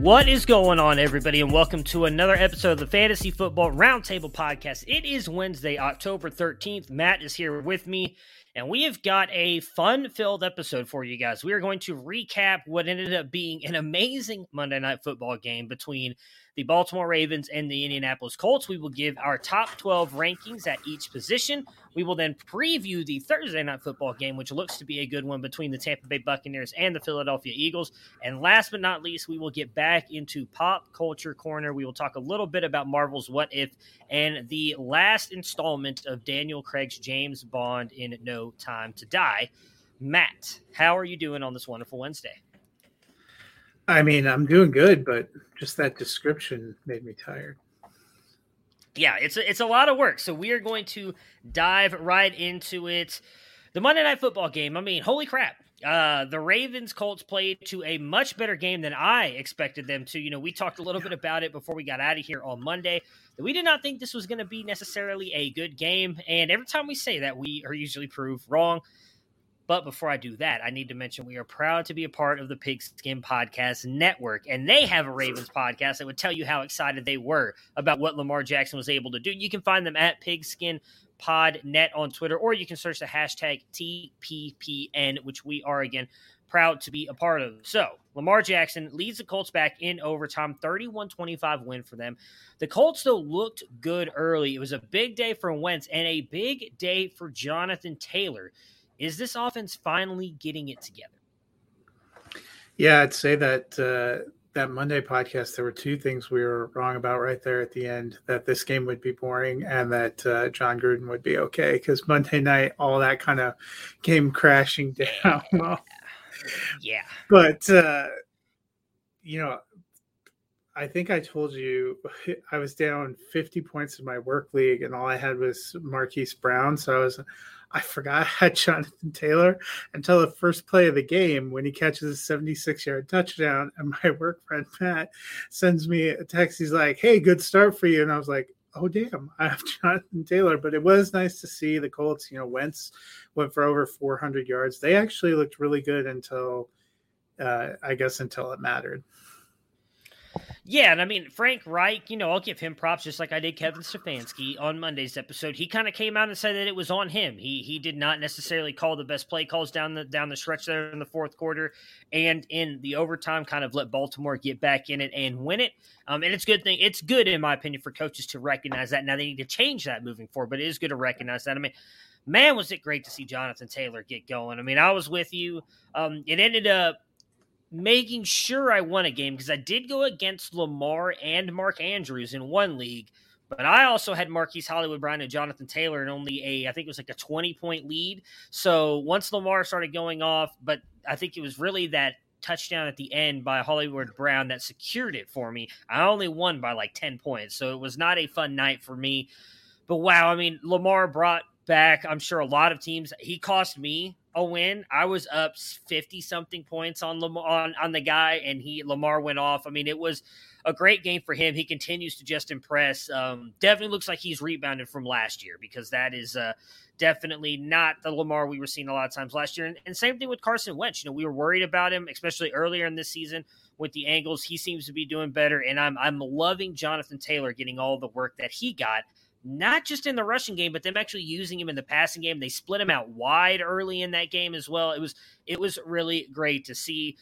What is going on, everybody, and welcome to another episode of the Fantasy Football Roundtable Podcast. It is Wednesday, October 13th. Matt is here with me, and we have got a fun filled episode for you guys. We are going to recap what ended up being an amazing Monday Night Football game between the Baltimore Ravens and the Indianapolis Colts. We will give our top 12 rankings at each position. We will then preview the Thursday Night Football game, which looks to be a good one between the Tampa Bay Buccaneers and the Philadelphia Eagles. And last but not least, we will get back into Pop Culture Corner. We will talk a little bit about Marvel's What If and the last installment of Daniel Craig's James Bond in No Time to Die. Matt, how are you doing on this wonderful Wednesday? I mean, I'm doing good, but just that description made me tired. yeah, it's a, it's a lot of work. So we are going to dive right into it. The Monday Night Football game. I mean, holy crap! Uh, the Ravens Colts played to a much better game than I expected them to. You know, we talked a little bit about it before we got out of here on Monday. That we did not think this was going to be necessarily a good game, and every time we say that, we are usually proved wrong. But before I do that, I need to mention we are proud to be a part of the Pigskin Podcast Network, and they have a Ravens podcast that would tell you how excited they were about what Lamar Jackson was able to do. You can find them at Pigskin Pod Net on Twitter, or you can search the hashtag TPPN, which we are again proud to be a part of. So, Lamar Jackson leads the Colts back in overtime, 31 25 win for them. The Colts, though, looked good early. It was a big day for Wentz and a big day for Jonathan Taylor. Is this offense finally getting it together? Yeah, I'd say that uh, that Monday podcast, there were two things we were wrong about right there at the end: that this game would be boring and that uh, Jon Gruden would be okay. Because Monday night, all that kind of came crashing down. Well, Yeah. but uh, you know, I think I told you I was down 50 points in my work league, and all I had was Marquise Brown. So I was, I forgot I had Jonathan Taylor until the first play of the game when he catches a 76 yard touchdown. And my work friend Matt sends me a text. He's like, "Hey, good start for you," and I was like. Oh damn! I have Jonathan Taylor, but it was nice to see the Colts. You know, Wentz went for over 400 yards. They actually looked really good until, uh, I guess, until it mattered. Yeah, and I mean Frank Reich, you know, I'll give him props just like I did Kevin Stefanski on Monday's episode. He kind of came out and said that it was on him. He he did not necessarily call the best play calls down the down the stretch there in the fourth quarter and in the overtime, kind of let Baltimore get back in it and win it. Um, and it's good thing it's good in my opinion for coaches to recognize that. Now they need to change that moving forward, but it is good to recognize that. I mean, man, was it great to see Jonathan Taylor get going. I mean, I was with you. Um, it ended up making sure I won a game because I did go against Lamar and Mark Andrews in one league, but I also had Marquise Hollywood Brown and Jonathan Taylor in only a, I think it was like a 20 point lead. So once Lamar started going off, but I think it was really that touchdown at the end by Hollywood Brown that secured it for me. I only won by like 10 points. So it was not a fun night for me. But wow, I mean, Lamar brought back, I'm sure a lot of teams. He cost me a win. I was up 50 something points on Lamar on, on the guy and he Lamar went off. I mean, it was a great game for him. He continues to just impress. Um, definitely looks like he's rebounded from last year because that is uh, definitely not the Lamar we were seeing a lot of times last year. And, and, same thing with Carson Wentz. You know, we were worried about him, especially earlier in this season with the angles. He seems to be doing better, and I'm I'm loving Jonathan Taylor getting all the work that he got not just in the rushing game, but them actually using him in the passing game. They split him out wide early in that game as well. It was it was really great to see.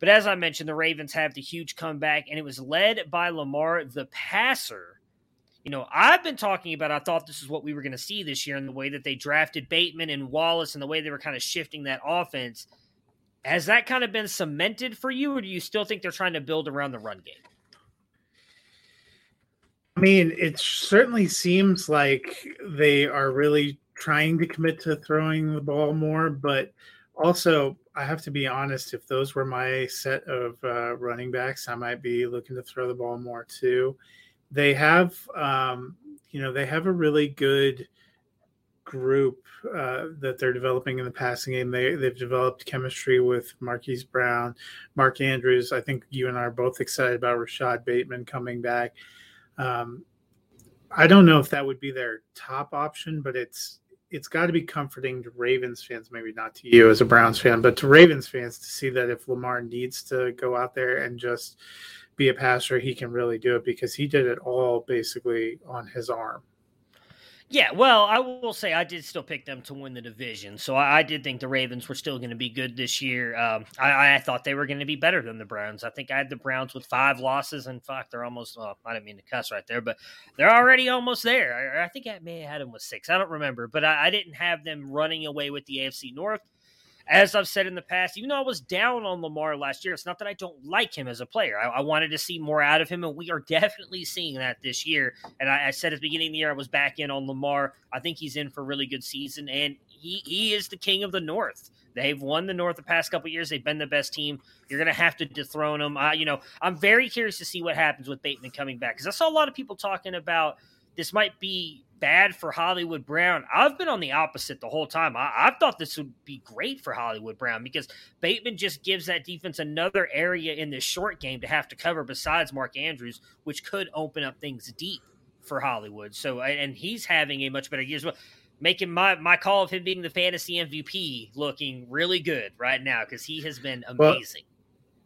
But as I mentioned, the Ravens have the huge comeback, and it was led by Lamar, the passer. You know, I've been talking about. I thought this is what we were going to see this year, in the way that they drafted Bateman and Wallace, and the way they were kind of shifting that offense. Has that kind of been cemented for you, or do you still think they're trying to build around the run game? I mean, it certainly seems like they are really trying to commit to throwing the ball more, but also I have to be honest. If those were my set of uh, running backs, I might be looking to throw the ball more too. They have, um, you know, they have a really good group uh, that they're developing in the passing game. They they've developed chemistry with Marquise Brown, Mark Andrews. I think you and I are both excited about Rashod Bateman coming back. Um, I don't know if that would be their top option, but it's it's got to be comforting to Ravens fans, maybe not to you as a Browns fan, but to Ravens fans to see that if Lamar needs to go out there and just be a passer, he can really do it because he did it all basically on his arm. Yeah, well, I will say I did still pick them to win the division, so I, I did think the Ravens were still going to be good this year. Um, I, I, thought they were going to be better than the Browns. I think I had the Browns with five losses, and fuck, they're almost. Well, I didn't mean to cuss right there, but they're already almost there. I, I think I may have had them with six. I don't remember, but I, I didn't have them running away with the AFC North as I've said in the past, even though I was down on Lamar last year, it's not that I don't like him as a player. I, I wanted to see more out of him, and we are definitely seeing that this year. And I, I, said at the beginning of the year, I was back in on Lamar. I think he's in for a really good season, and he, he is the king of the North. They've won the North the past couple years. They've been the best team. You're going to have to dethrone them. Uh, you know, I'm very curious to see what happens with Bateman coming back because I saw a lot of people talking about this might be bad for Hollywood Brown. I've been on the opposite the whole time. I, I thought this would be great for Hollywood Brown because Bateman just gives that defense another area in the short game to have to cover besides Mark Andrews, which could open up things deep for Hollywood. So, and he's having a much better year as well. Making my, my call of him being the fantasy MVP looking really good right now because he has been amazing.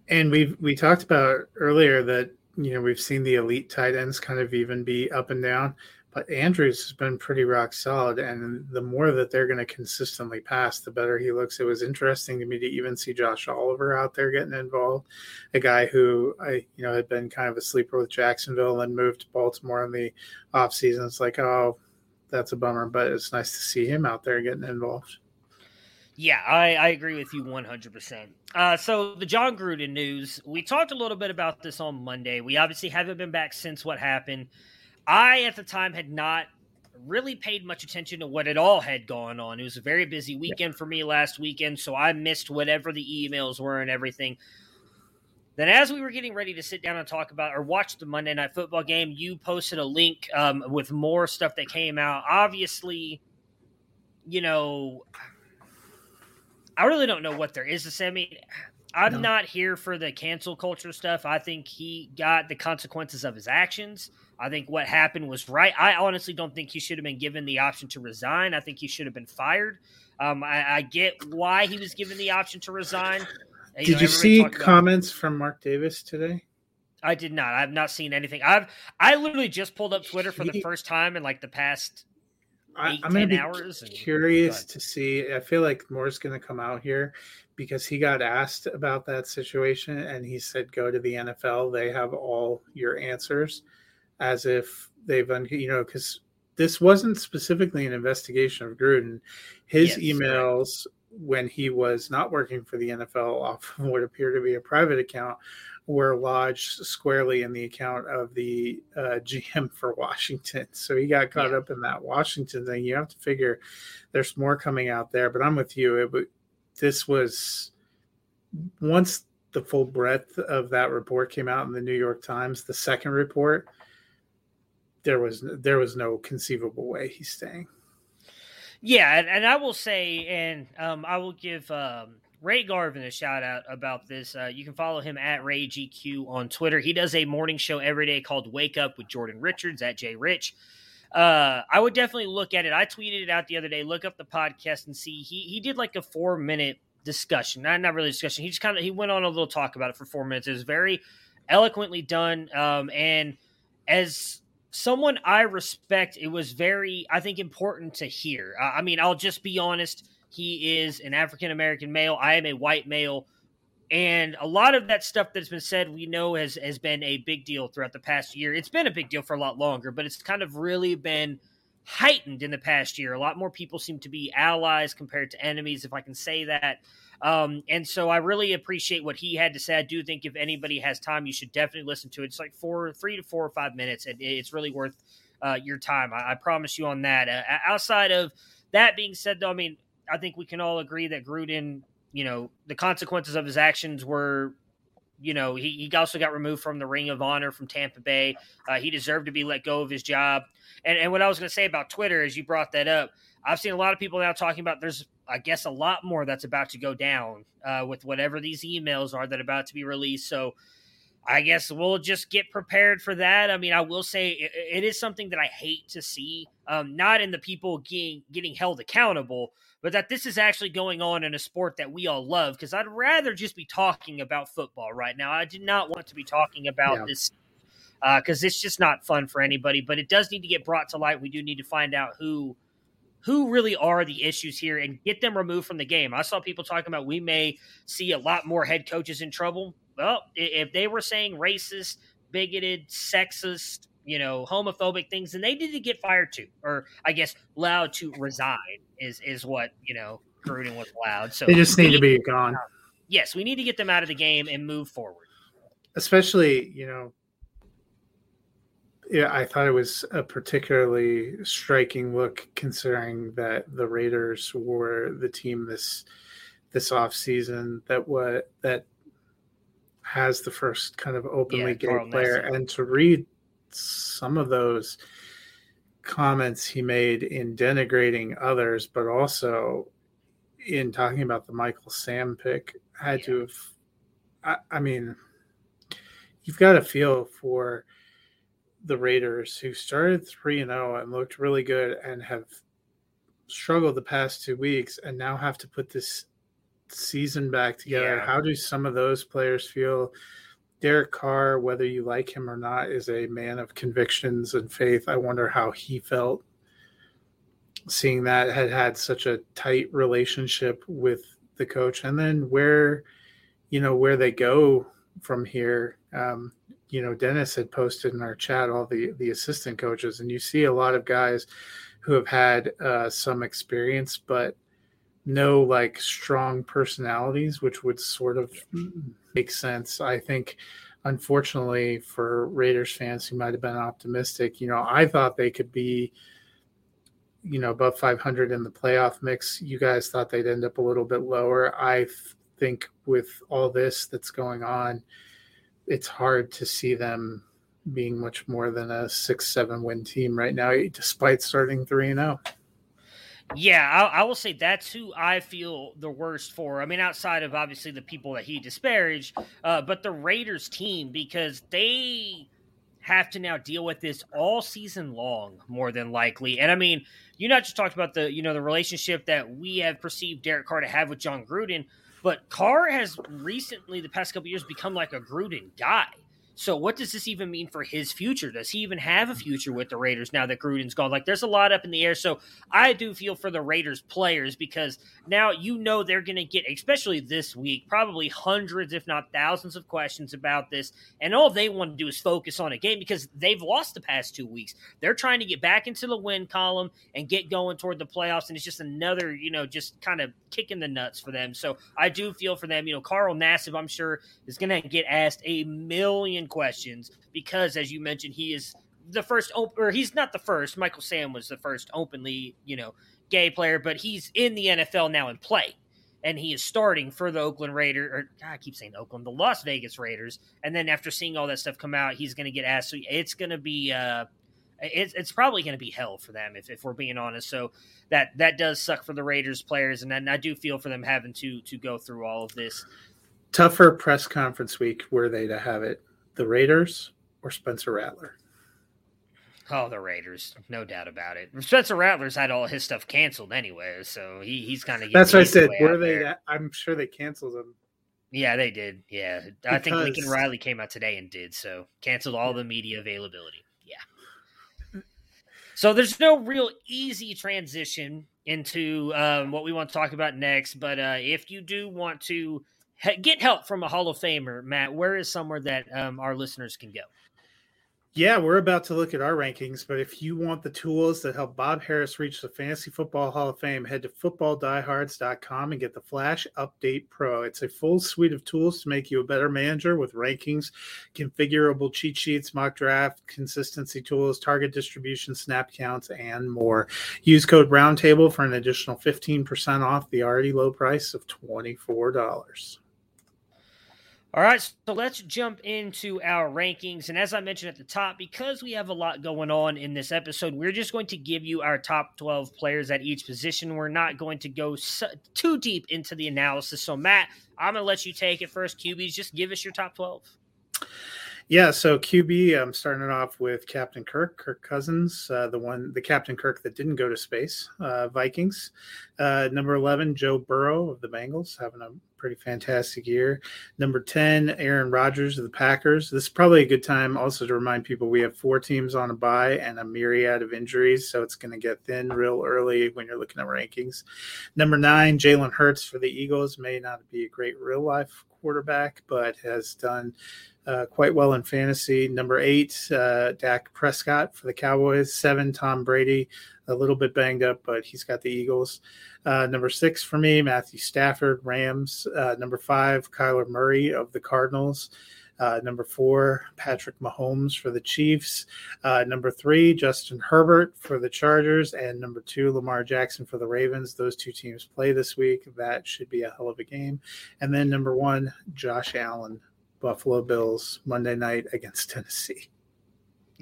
Well, and we we talked about earlier that you know we've seen the elite tight ends kind of even be up and down but Andrews has been pretty rock solid, and the more that they're going to consistently pass, the better he looks. It was interesting to me to even see Josh Oliver out there getting involved, a guy who I you know had been kind of a sleeper with Jacksonville and moved to Baltimore in the offseason. It's like, oh, that's a bummer, but it's nice to see him out there getting involved. Yeah, I, I agree with you 100%. Uh, so, the Jon Gruden news, we talked a little bit about this on Monday. We obviously haven't been back since what happened. I, at the time, had not really paid much attention to what it all had gone on. It was a very busy weekend for me last weekend, so I missed whatever the emails were and everything. Then, as we were getting ready to sit down and talk about or watch the Monday Night Football game, you posted a link um, with more stuff that came out. Obviously, you know, I really don't know what there is to say. I mean, I'm no. not here for the cancel culture stuff. I think he got the consequences of his actions. I think what happened was right. I honestly don't think he should have been given the option to resign. I think he should have been fired. Um, I, I, get why he was given the option to resign. Did know, you see comments from Mark Davis today? I did not. I've not seen anything. I've I literally just pulled up Twitter for the first time in like the past I, eight, I'm gonna 10 be hours. curious Go to see. I feel like Moore's going to come out here because he got asked about that situation and he said, "Go to the NFL. They have all your answers," as if they've, un- you know, because this wasn't specifically an investigation of Gruden. His Yes, right. emails when he was not working for the NFL off of what appeared to be a private account were lodged squarely in the account of the uh, GM for Washington. So he got caught Yeah. up in that Washington thing. You have to figure there's more coming out there, but I'm with you. It, this was once the full breadth of that report came out in the New York Times, the second report, there was there was no conceivable way he's staying. Yeah, and, and I will say, and um, I will give um, Ray Garvin a shout out about this. Uh, you can follow him at Ray GQ on Twitter. He does a morning show every day called Wake Up with Jordan Richards at J Rich. Uh, I would definitely look at it. I tweeted it out the other day. Look up the podcast and see. He he did like a four minute discussion. Not not really discussion. He just kind of he went on a little talk about it for four minutes. It was very eloquently done. Um, and as someone I respect, it was very, I think, important to hear. I mean, I'll just be honest. He is an African American male. I am a white male. And a lot of that stuff that's been said, we know has, has been a big deal throughout the past year. It's been a big deal for a lot longer, but it's kind of really been heightened in the past year. A lot more people seem to be allies compared to enemies, if I can say that. Um, and so I really appreciate what he had to say. I do think if anybody has time, you should definitely listen to it. It's like four, three to four or five minutes, and it's really worth uh, your time. I, I promise you on that. Uh, outside of that being said, though, I mean, I think we can all agree that Gruden, you know, the consequences of his actions were, you know, he, he also got removed from the Ring of Honor from Tampa Bay. Uh, he deserved to be let go of his job. And, and what I was going to say about Twitter, as you brought that up, I've seen a lot of people now talking about there's, I guess, a lot more that's about to go down uh, with whatever these emails are that are about to be released. So I guess we'll just get prepared for that. I mean, I will say it, it is something that I hate to see, um, not in the people getting getting held accountable, but that this is actually going on in a sport that we all love. Because I'd rather just be talking about football right now. I did not want to be talking about Yeah. this uh, because it's just not fun for anybody. But it does need to get brought to light. We do need to find out who who really are the issues here and get them removed from the game. I saw people talking about we may see a lot more head coaches in trouble. Well, if they were saying racist, bigoted, sexist, you know, homophobic things, and they need to get fired too, or I guess allowed to resign is is what you know Gruden was allowed. So They just need to be gone. yes, we need to get them out of the game and move forward. especially you know yeah i thought it was a particularly striking look considering that the raiders were the team this this off season that what that has the first kind of openly Yeah, gay player and to read some of those comments he made in denigrating others but also in talking about the michael sam pick had to have I, I mean you've got to feel for the Raiders who started 3 and 0 and looked really good and have struggled the past 2 weeks and now have to put this season back together. Yeah. How do some of those players feel? Derek Carr, whether you like him or not, is a man of convictions and faith. I wonder how he felt seeing that had had such a tight relationship with the coach. And then where you know where they go from here um, you know dennis had posted in our chat all the the assistant coaches and you see a lot of guys who have had uh, some experience but no like strong personalities which would sort of make sense. I think unfortunately for raiders fans who might have been optimistic you know i thought they could be you know above 500 in the playoff mix. You guys thought they'd end up a little bit lower. I think with all this that's going on it's hard to see them being much more than a six seven win team right now despite starting 3 and oh. 0 Yeah, I, I will say that's who I feel the worst for. I mean, outside of obviously the people that he disparaged, uh, but the Raiders team because they have to now deal with this all season long, more than likely. And I mean, you not just talked about the you know the relationship that we have perceived Derek Carr to have with Jon Gruden, but Carr has recently the past couple years become like a Gruden guy. So what does this even mean for his future? Does he even have a mm. future with the Raiders now that Gruden's gone? Like there's a lot up in the air. So I do feel for the Raiders players because now you know they're going to get, especially this week, probably hundreds, if not thousands, of questions about this. And all they want to do is focus on a game because they've lost the past two weeks. They're trying to get back into the win column and get going toward the playoffs. And it's just another, you know, just kind of kicking the nuts for them. So I do feel for them. You know, Carl Nassib, I'm sure, is going to get asked a million questions because, as you mentioned, he is the first, op- or he's not the first. Michael Sam was the first openly, you know, gay player, but he's in the NFL now in play. And he is starting for the Oakland Raiders, or God, I keep saying Oakland, the Las Vegas Raiders. And then after seeing all that stuff come out, he's going to get asked. So it's going to be, uh, it's, it's probably going to be hell for them if, if we're being honest. So that that does suck for the Raiders players, and then I do feel for them having to to go through all of this. Tougher press conference week were they to have it? The Raiders or Spencer Rattler? Oh, the Raiders, no doubt about it. Spencer Rattler's had all his stuff canceled anyway, so he, he's kind of. That's what I said. Were they? That, I'm sure they canceled them. Yeah, they did. Yeah, because... I think Lincoln Riley came out today and did so. Canceled all the media availability. Yeah. So there's no real easy transition into um, what we want to talk about next, but uh, if you do want to get help from a Hall of Famer, Matt, where is somewhere that um, our listeners can go? Yeah, we're about to look at our rankings, but if you want the tools that help Bob Harris reach the Fantasy Football Hall of Fame, head to footballdiehards.com and get the Flash Update Pro. It's a full suite of tools to make you a better manager with rankings, configurable cheat sheets, mock draft, consistency tools, target distribution, snap counts, and more. Use code Roundtable for an additional 15% off the already low price of $24. All right, so let's jump into our rankings. And as I mentioned at the top, because we have a lot going on in this episode, we're just going to give you our top 12 players at each position. We're not going to go so, too deep into the analysis. So, Matt, I'm going to let you take it first. QBs, just give us your top 12. Yeah, so QB, I'm starting it off with Captain Kirk, Kirk Cousins, uh, the one, the Captain Kirk that didn't go to space, uh, Vikings. Uh, number 11, Joe Burrow of the Bengals, having a pretty fantastic year. Number 10, Aaron Rodgers of the Packers. This is probably a good time also to remind people we have four teams on a bye and a myriad of injuries, so it's going to get thin real early when you're looking at rankings. Number nine, Jalen Hurts for the Eagles may not be a great real life quarterback, but has done uh, quite well in fantasy. Number eight, uh, Dak Prescott for the Cowboys. Seven, Tom Brady, a little bit banged up, but he's got the Eagles. Uh, number six for me, Matthew Stafford, Rams. Uh, number five, Kyler Murray of the Cardinals. Uh, number four, Patrick Mahomes for the Chiefs. Uh, number three, Justin Herbert for the Chargers. And number two, Lamar Jackson for the Ravens. Those two teams play this week. That should be a hell of a game. And then number one, Josh Allen Buffalo Bills Monday night against Tennessee.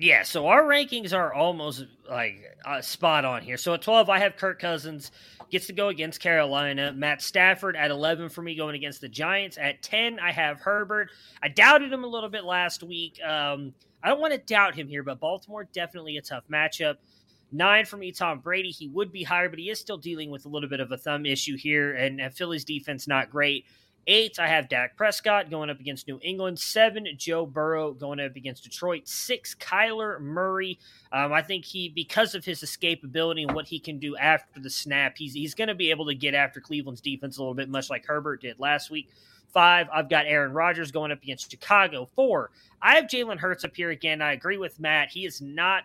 Yeah, so our rankings are almost like uh, spot on here. So at 12, I have Kirk Cousins gets to go against Carolina. Matt Stafford at 11 for me going against the Giants. At 10, I have Herbert. I doubted him a little bit last week. Um, I don't want to doubt him here, but Baltimore definitely a tough matchup. Nine for me, Tom Brady. He would be higher, but he is still dealing with a little bit of a thumb issue here, and Philly's defense not great. Eight, I have Dak Prescott going up against New England. Seven, Joe Burrow going up against Detroit. Six, Kyler Murray. Um, I think he, because of his escapability and what he can do after the snap, he's he's going to be able to get after Cleveland's defense a little bit, much like Herbert did last week. Five, I've got Aaron Rodgers going up against Chicago. Four, I have Jalen Hurts up here again. I agree with Matt. He is not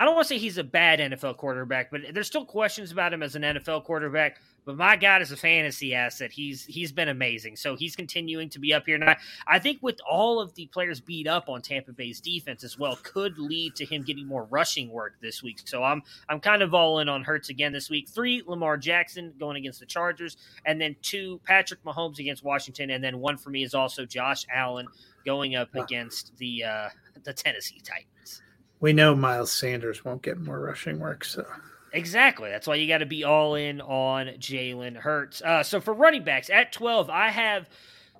I don't want to say he's a bad NFL quarterback, but there's still questions about him as an NFL quarterback. But my God, as a fantasy asset, he's he's been amazing. So he's continuing to be up here. And I, I think with all of the players beat up on Tampa Bay's defense as well, could lead to him getting more rushing work this week. So I'm I'm kind of all in on Hurts again this week. Three, Lamar Jackson going against the Chargers, and then two, Patrick Mahomes against Washington, and then one for me is also Josh Allen going up against the uh, the Tennessee Titans we know Miles Sanders won't get more rushing work, so Exactly. That's why you got to be all in on Jalen Hurts. Uh, so for running backs at 12, I have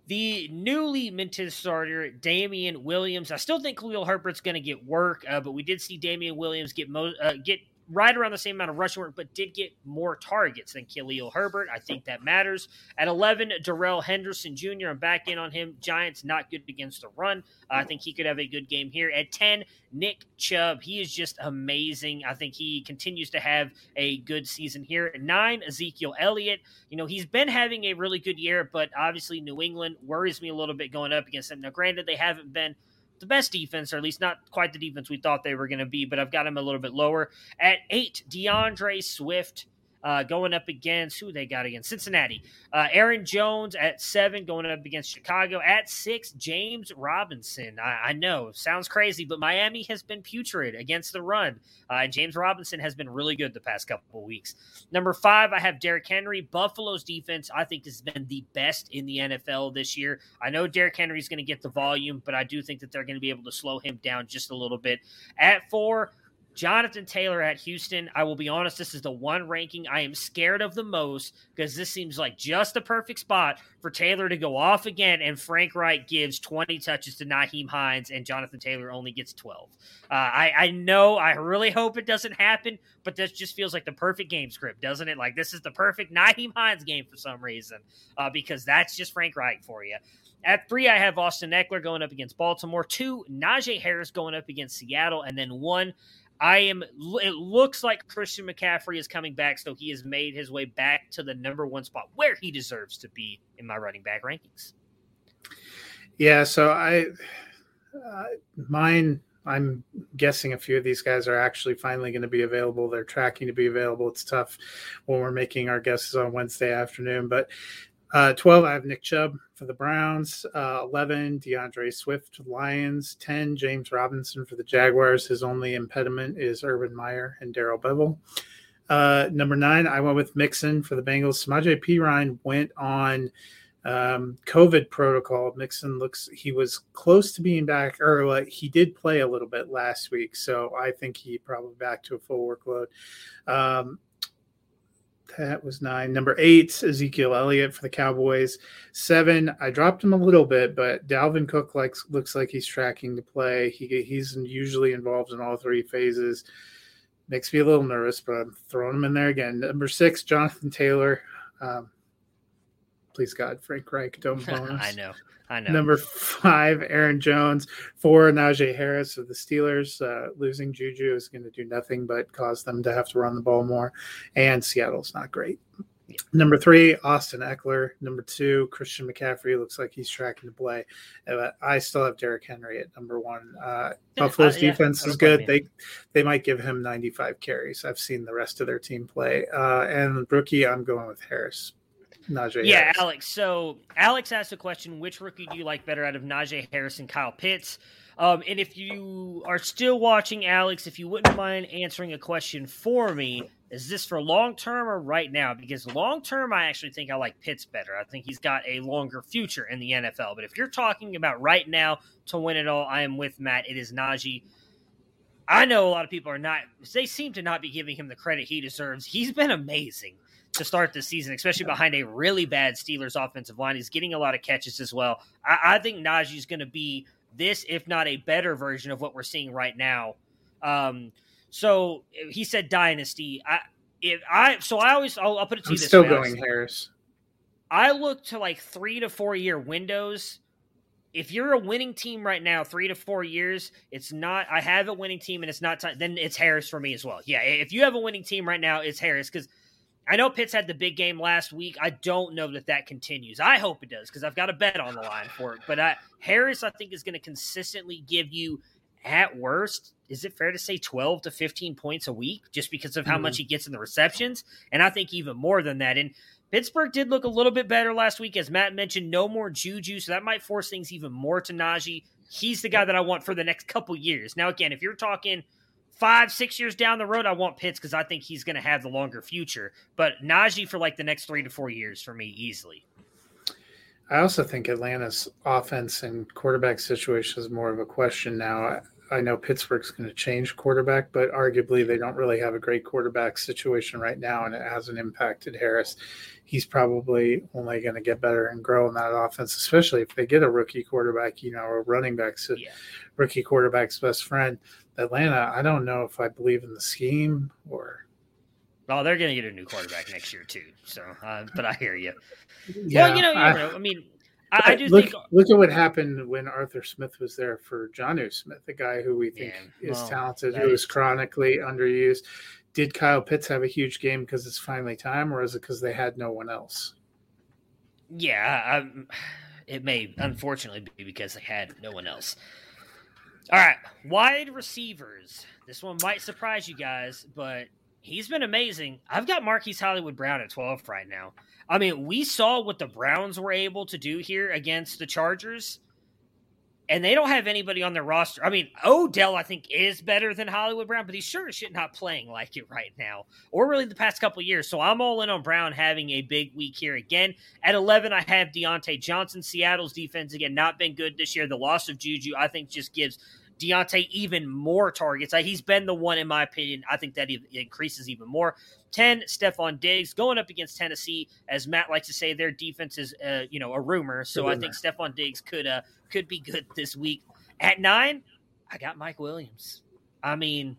the newly minted starter, Damien Williams. I still think Khalil Herbert's going to get work, uh, but we did see Damien Williams get mo- uh, get right around the same amount of rushing work, but did get more targets than Khalil Herbert. I think that matters. At 11, Darrell Henderson Jr. I'm back in on him. Giants not good against the run. Uh, I think he could have a good game here. At 10, Nick Chubb. He is just amazing. I think he continues to have a good season here. At 9, Ezekiel Elliott. You know, he's been having a really good year, but obviously New England worries me a little bit going up against them. Now, granted, they haven't been the best defense, or at least not quite the defense we thought they were going to be, but I've got him a little bit lower. At eight, D'Andre Swift. Uh, going up against who they got against Cincinnati. Uh, Aaron Jones at seven, going up against Chicago. At six, James Robinson. I, I know, sounds crazy, but Miami has been putrid against the run. Uh, James Robinson has been really good the past couple of weeks. Number five, I have Derrick Henry. Buffalo's defense, I think, has been the best in the NFL this year. I know Derrick Henry's going to get the volume, but I do think that they're going to be able to slow him down just a little bit. At four, Jonathan Taylor at Houston. I will be honest, this is the one ranking I am scared of the most because this seems like just the perfect spot for Taylor to go off again. And Frank Reich gives 20 touches to Nyheim Hines, and Jonathan Taylor only gets 12. Uh, I, I know, I really hope it doesn't happen, but this just feels like the perfect game script, doesn't it? Like this is the perfect Nyheim Hines game for some reason uh, because that's just Frank Reich for you. At three, I have Austin Ekeler going up against Baltimore. Two, Najee Harris going up against Seattle. And then one, I am. It looks like Christian McCaffrey is coming back, so he has made his way back to the number one spot where he deserves to be in my running back rankings. Yeah, so I, uh, mine. I'm guessing a few of these guys are actually finally going to be available. They're tracking to be available. It's tough when we're making our guesses on Wednesday afternoon, but uh, 12, I have Nick Chubb for the Browns. Uh, 11, D'Andre Swift, Lions. 10, James Robinson for the Jaguars. His only impediment is Urban Meyer and Darrell Bevell. Uh, number nine, I went with Mixon for the Bengals. Samaje Perine went on um, COVID protocol. Mixon looks, he was close to being back, or he did play a little bit last week. So I think he probably back to a full workload. Um, that was nine. Number eight, Ezekiel Elliott for the Cowboys. Seven, I dropped him a little bit, but Dalvin Cook likes looks like he's tracking to play. He he's usually involved in all three phases. Makes me a little nervous, but I'm throwing him in there again. Number six, Jonathan Taylor. Um, please God, Frank Reich, don't bonus. I know. I know. Number five, Aaron Jones. Four, Najee Harris of the Steelers. Uh, losing Juju is going to do nothing but cause them to have to run the ball more. And Seattle's not great. Yeah. Number three, Austin Ekeler. Number two, Christian McCaffrey looks like he's tracking to play. Uh, I still have Derrick Henry at number one. Uh, Buffalo's uh, yeah, defense is good. They they might give him 95 carries. I've seen the rest of their team play. Uh, and rookie, I'm going with Harris. Najee. Yeah, Harris. Alex. So Alex asked a question: Which rookie do you like better out of Najee Harris and Kyle Pitts? Um, and if you are still watching, Alex, if you wouldn't mind answering a question for me, is this for long term or right now? Because long term, I actually think I like Pitts better. I think he's got a longer future in the NFL. But if you're talking about right now to win it all, I am with Matt. It is Najee. I know a lot of people are not, they seem to not be giving him the credit he deserves. He's been amazing to start the season, especially behind a really bad Steelers offensive line. He's getting a lot of catches as well. I, I think Najee's going to be this, if not a better version of what we're seeing right now. Um, so he said dynasty. I if I so I always I'll, I'll put it to I'm you this still way. going Harris. I look to like three to four year windows. If you're a winning team right now, three to four years, it's not. I have a winning team, and it's not. Time, then it's Harris for me as well. Yeah, if you have a winning team right now, it's Harris because I know Pitts had the big game last week. I don't know that that continues. I hope it does because I've got a bet on the line for it. But I, Harris, I think, is going to consistently give you, at worst, is it fair to say 12 to 15 points a week just because of how mm much he gets in the receptions? And I think even more than that. And Pittsburgh did look a little bit better last week. As Matt mentioned, no more Juju. So that might force things even more to Najee. He's the guy that I want for the next couple years. Now, again, if you're talking – five, six years down the road, I want Pitts because I think he's going to have the longer future. But Najee for like the next three to four years for me easily. I also think Atlanta's offense and quarterback situation is more of a question now. I know Pittsburgh's going to change quarterback, but arguably they don't really have a great quarterback situation right now, and it hasn't impacted Harris. He's probably only going to get better and grow in that offense, especially if they get a rookie quarterback, you know, a running back, yeah. rookie quarterback's best friend. Atlanta, I don't know if I believe in the scheme or. Oh, they're going to get a new quarterback next year too. So, uh, but I hear you. Yeah, well, you know, you I, know, I mean, I, I do look, think look at what happened when Arthur Smith was there for Jonnu Smith, the guy who we think Yeah, is well, talented, who is is- chronically underused. Did Kyle Pitts have a huge game because it's finally time, or is it because they had no one else? Yeah, I'm, it may unfortunately be because they had no one else. All right, wide receivers. This one might surprise you guys, but he's been amazing. I've got Marquise Hollywood Brown at 12 right now. I mean, we saw what the Browns were able to do here against the Chargers, and they don't have anybody on their roster. I mean, Odell, I think, is better than Hollywood Brown, but he's sure as shit not playing like it right now, or really the past couple years. So I'm all in on Brown having a big week here again. At 11, I have Diontae Johnson. Seattle's defense, again, not been good this year. The loss of Juju, I think, just gives Diontae even more targets. He's been the one, in my opinion. I think that it increases even more. 10, Stefon Diggs going up against Tennessee. As Matt likes to say, their defense is, uh, you know, a rumor. So I think Stefon Diggs could uh, could be good this week. At nine, I got Mike Williams. I mean,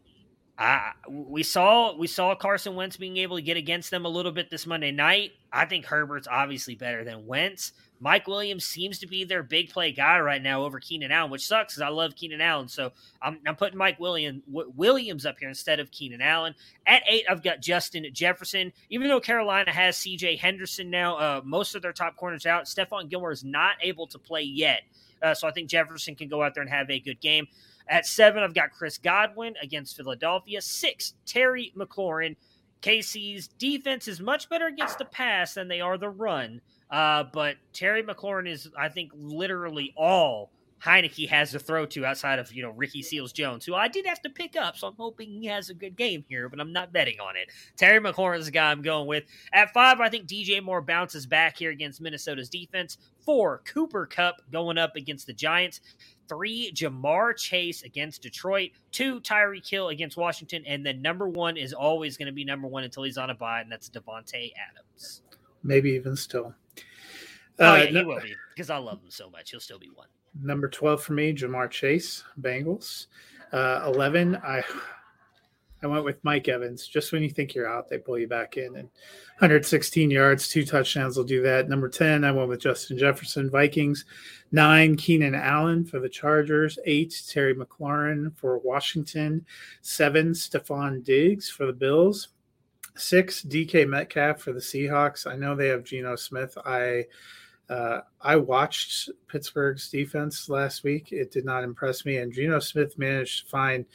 I we saw we saw Carson Wentz being able to get against them a little bit this Monday night. I think Herbert's obviously better than Wentz. Mike Williams seems to be their big play guy right now over Keenan Allen, which sucks because I love Keenan Allen. So I'm, I'm putting Mike William, w- Williams up here instead of Keenan Allen. At eight, I've got Justin Jefferson. Even though Carolina has C.J. Henderson now, uh, most of their top corners out. Stephon Gilmore is not able to play yet, uh, so I think Jefferson can go out there and have a good game. At seven, I've got Chris Godwin against Philadelphia. Six, Terry McLaurin. KC's defense is much better against the pass than they are the run. Uh, but Terry McLaurin is, I think, literally all Heinicke has to throw to outside of, you know, Ricky Seals Jones, who I did have to pick up. So I'm hoping he has a good game here, but I'm not betting on it. Terry McLaurin's the guy I'm going with. At five, I think DJ Moore bounces back here against Minnesota's defense. Four, Cooper Kupp going up against the Giants. Three, Ja'Marr Chase against Detroit. Two, Tyreek Hill against Washington. And then number one is always going to be number one until he's on a bye, and that's Davante Adams. Maybe even still. Oh, Uh, yeah, he will be because I love him so much. He'll still be one. Number 12 for me, Ja'Marr Chase, Bengals. Uh, 11, I I went with Mike Evans. Just when you think you're out, they pull you back in. And 116 yards, two touchdowns will do that. Number 10, I went with Justin Jefferson, Vikings. Nine, Keenan Allen for the Chargers. Eight, Terry McLaurin for Washington. Seven, Stefon Diggs for the Bills. Six, DK Metcalf for the Seahawks. I know they have Geno Smith. I uh, I watched Pittsburgh's defense last week. It did not impress me, and Geno Smith managed to find.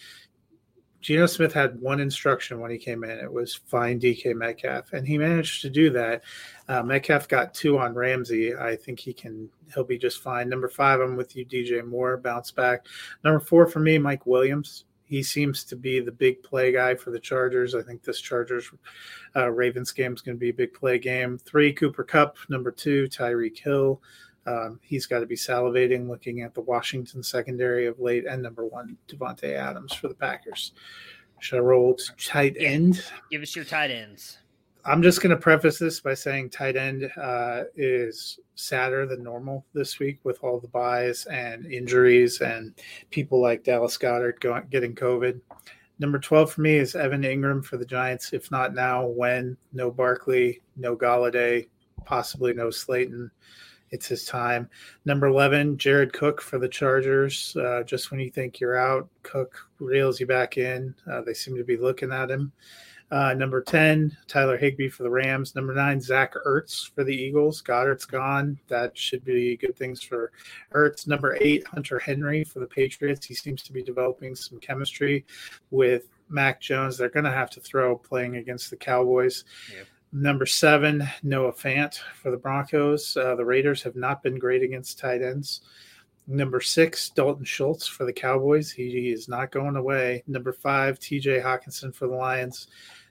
Geno Smith had one instruction when he came in. It was find DK Metcalf, and he managed to do that. Uh, Metcalf got two on Ramsey. I think he can. He'll be just fine. Number five, I'm with you, DJ Moore. Bounce back. Number four for me, Mike Williams. He seems to be the big play guy for the Chargers. I think this Chargers uh, Ravens game is going to be a big play game. Three, Cooper Kupp. Number two, Tyreek Hill. Um, he's got to be salivating looking at the Washington secondary of late. And number one, Davante Adams for the Packers. Should I roll to tight end? Give us your tight ends. I'm just going to preface this by saying tight end uh, is sadder than normal this week with all the buys and injuries and people like Dallas Goedert going, getting COVID. Number 12 for me is Evan Engram for the Giants. If not now, when? No Barkley, no Golladay, possibly no Slayton. It's his time. Number 11, Jared Cook for the Chargers. Uh, just when you think you're out, Cook reels you back in. Uh, they seem to be looking at him. Uh, number 10, Tyler Higbee for the Rams. Number 9, Zach Ertz for the Eagles. Goedert's gone. That should be good things for Ertz. Number 8, Hunter Henry for the Patriots. He seems to be developing some chemistry with Mac Jones. They're going to have to throw playing against the Cowboys. Yep. Number 7, Noah Fant for the Broncos. Uh, the Raiders have not been great against tight ends. Number six, Dalton Schultz for the Cowboys. He is not going away. Number five, TJ Hockenson for the Lions.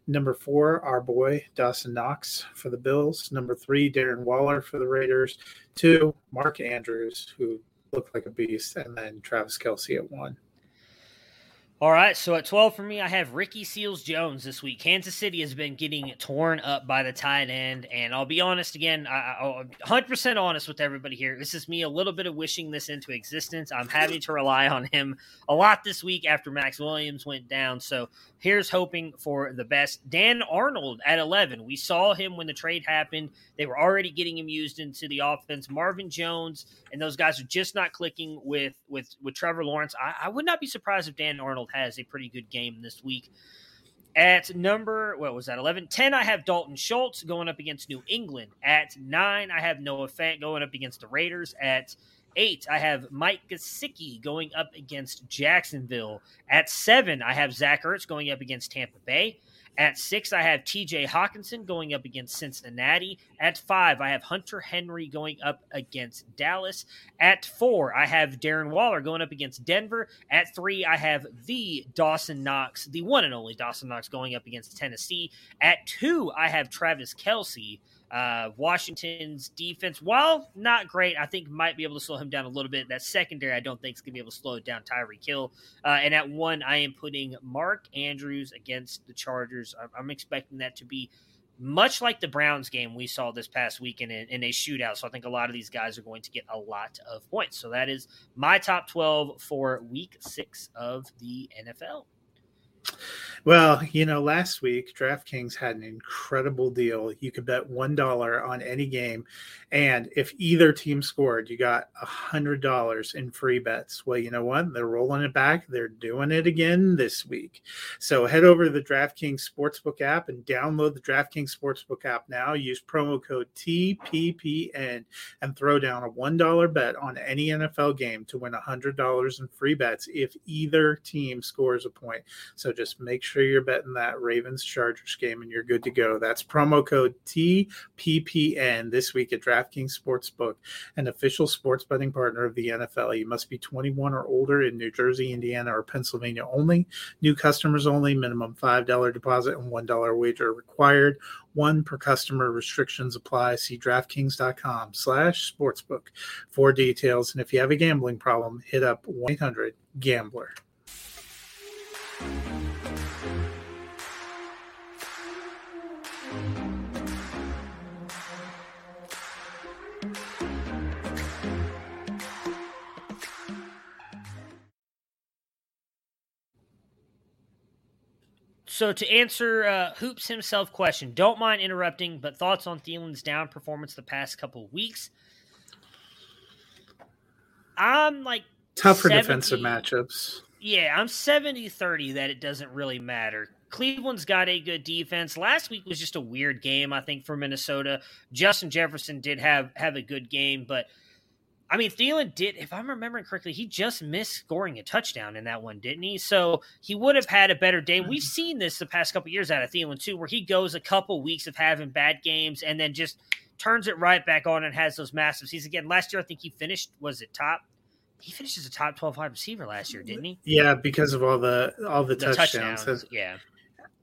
Number four, our boy Dawson Knox for the Bills. Number three, Darren Waller for the Raiders. Two, Mark Andrews, who looked like a beast, and then Travis Kelce at one. All right, so at 12 for me, I have Ricky Seals Jones this week. Kansas City has been getting torn up by the tight end, and I'll be honest again, I, am 100% honest with everybody here. This is me a little bit of wishing this into existence. I'm having to rely on him a lot this week after Max Williams went down, so here's hoping for the best. Dan Arnold at 11. We saw him when the trade happened. They were already getting him used into the offense. Marvin Jones and those guys are just not clicking with with with Trevor Lawrence. I, I would not be surprised if Dan Arnold has a pretty good game this week. At number, what was that, 11? 10, I have Dalton Schultz going up against New England. At 9, I have Noah Fant going up against the Raiders. At 8, I have Mike Gesicki going up against Jacksonville. At 7, I have Zach Ertz going up against Tampa Bay. At six, I have TJ Hockenson going up against Cincinnati. At five, I have Hunter Henry going up against Dallas. At four, I have Darren Waller going up against Denver. At three, I have the Dawson Knox, the one and only Dawson Knox going up against Tennessee. At two, I have Travis Kelce uh, Washington's defense, while not great, I think might be able to slow him down a little bit. That secondary, I don't think is going to be able to slow down Tyreek Hill. Uh, and at one, I am putting Mark Andrews against the Chargers. I'm, I'm, expecting that to be much like the Browns game we saw this past weekend in, in a shootout. So I think a lot of these guys are going to get a lot of points. So that is my top 12 for week six of the NFL. Well, you know, last week DraftKings had an incredible deal. You could bet one dollar on any game, and if either team scored, you got a hundred dollars in free bets. Well, you know what? They're rolling it back. They're doing it again this week. So head over to the DraftKings Sportsbook app and download the DraftKings Sportsbook app now. Use promo code TPPN and throw down a one dollar bet on any NFL game to win a hundred dollars in free bets if either team scores a point. So just make sure you're betting that Ravens Chargers game and you're good to go. That's promo code TPPN this week at DraftKings Sportsbook, an official sports betting partner of the NFL. You must be 21 or older in New Jersey, Indiana, or Pennsylvania only. New customers only. Minimum $5 deposit and $1 wager required. One per customer restrictions apply. See DraftKings.com slash sportsbook for details. And if you have a gambling problem, hit up 1 So to answer uh, Hoops himself question, don't mind interrupting, but thoughts on Thielen's down performance the past couple weeks? I'm like tougher 70, defensive matchups. Yeah, I'm 70-30 that it doesn't really matter. Cleveland's got a good defense. Last week was just a weird game, I think, for Minnesota. Justin Jefferson did have have a good game, but – I mean, Thielen did, if I'm remembering correctly, he just missed scoring a touchdown in that one, didn't he? So he would have had a better day. We've mm-hmm. seen this the past couple years out of Thielen too, where he goes a couple weeks of having bad games and then just turns it right back on and has those massive seasons. Again, last year I think he finished was it top? He finished as a top twelve wide receiver last year, didn't he? Yeah, because of all the all the, the touchdowns. touchdowns. Yeah,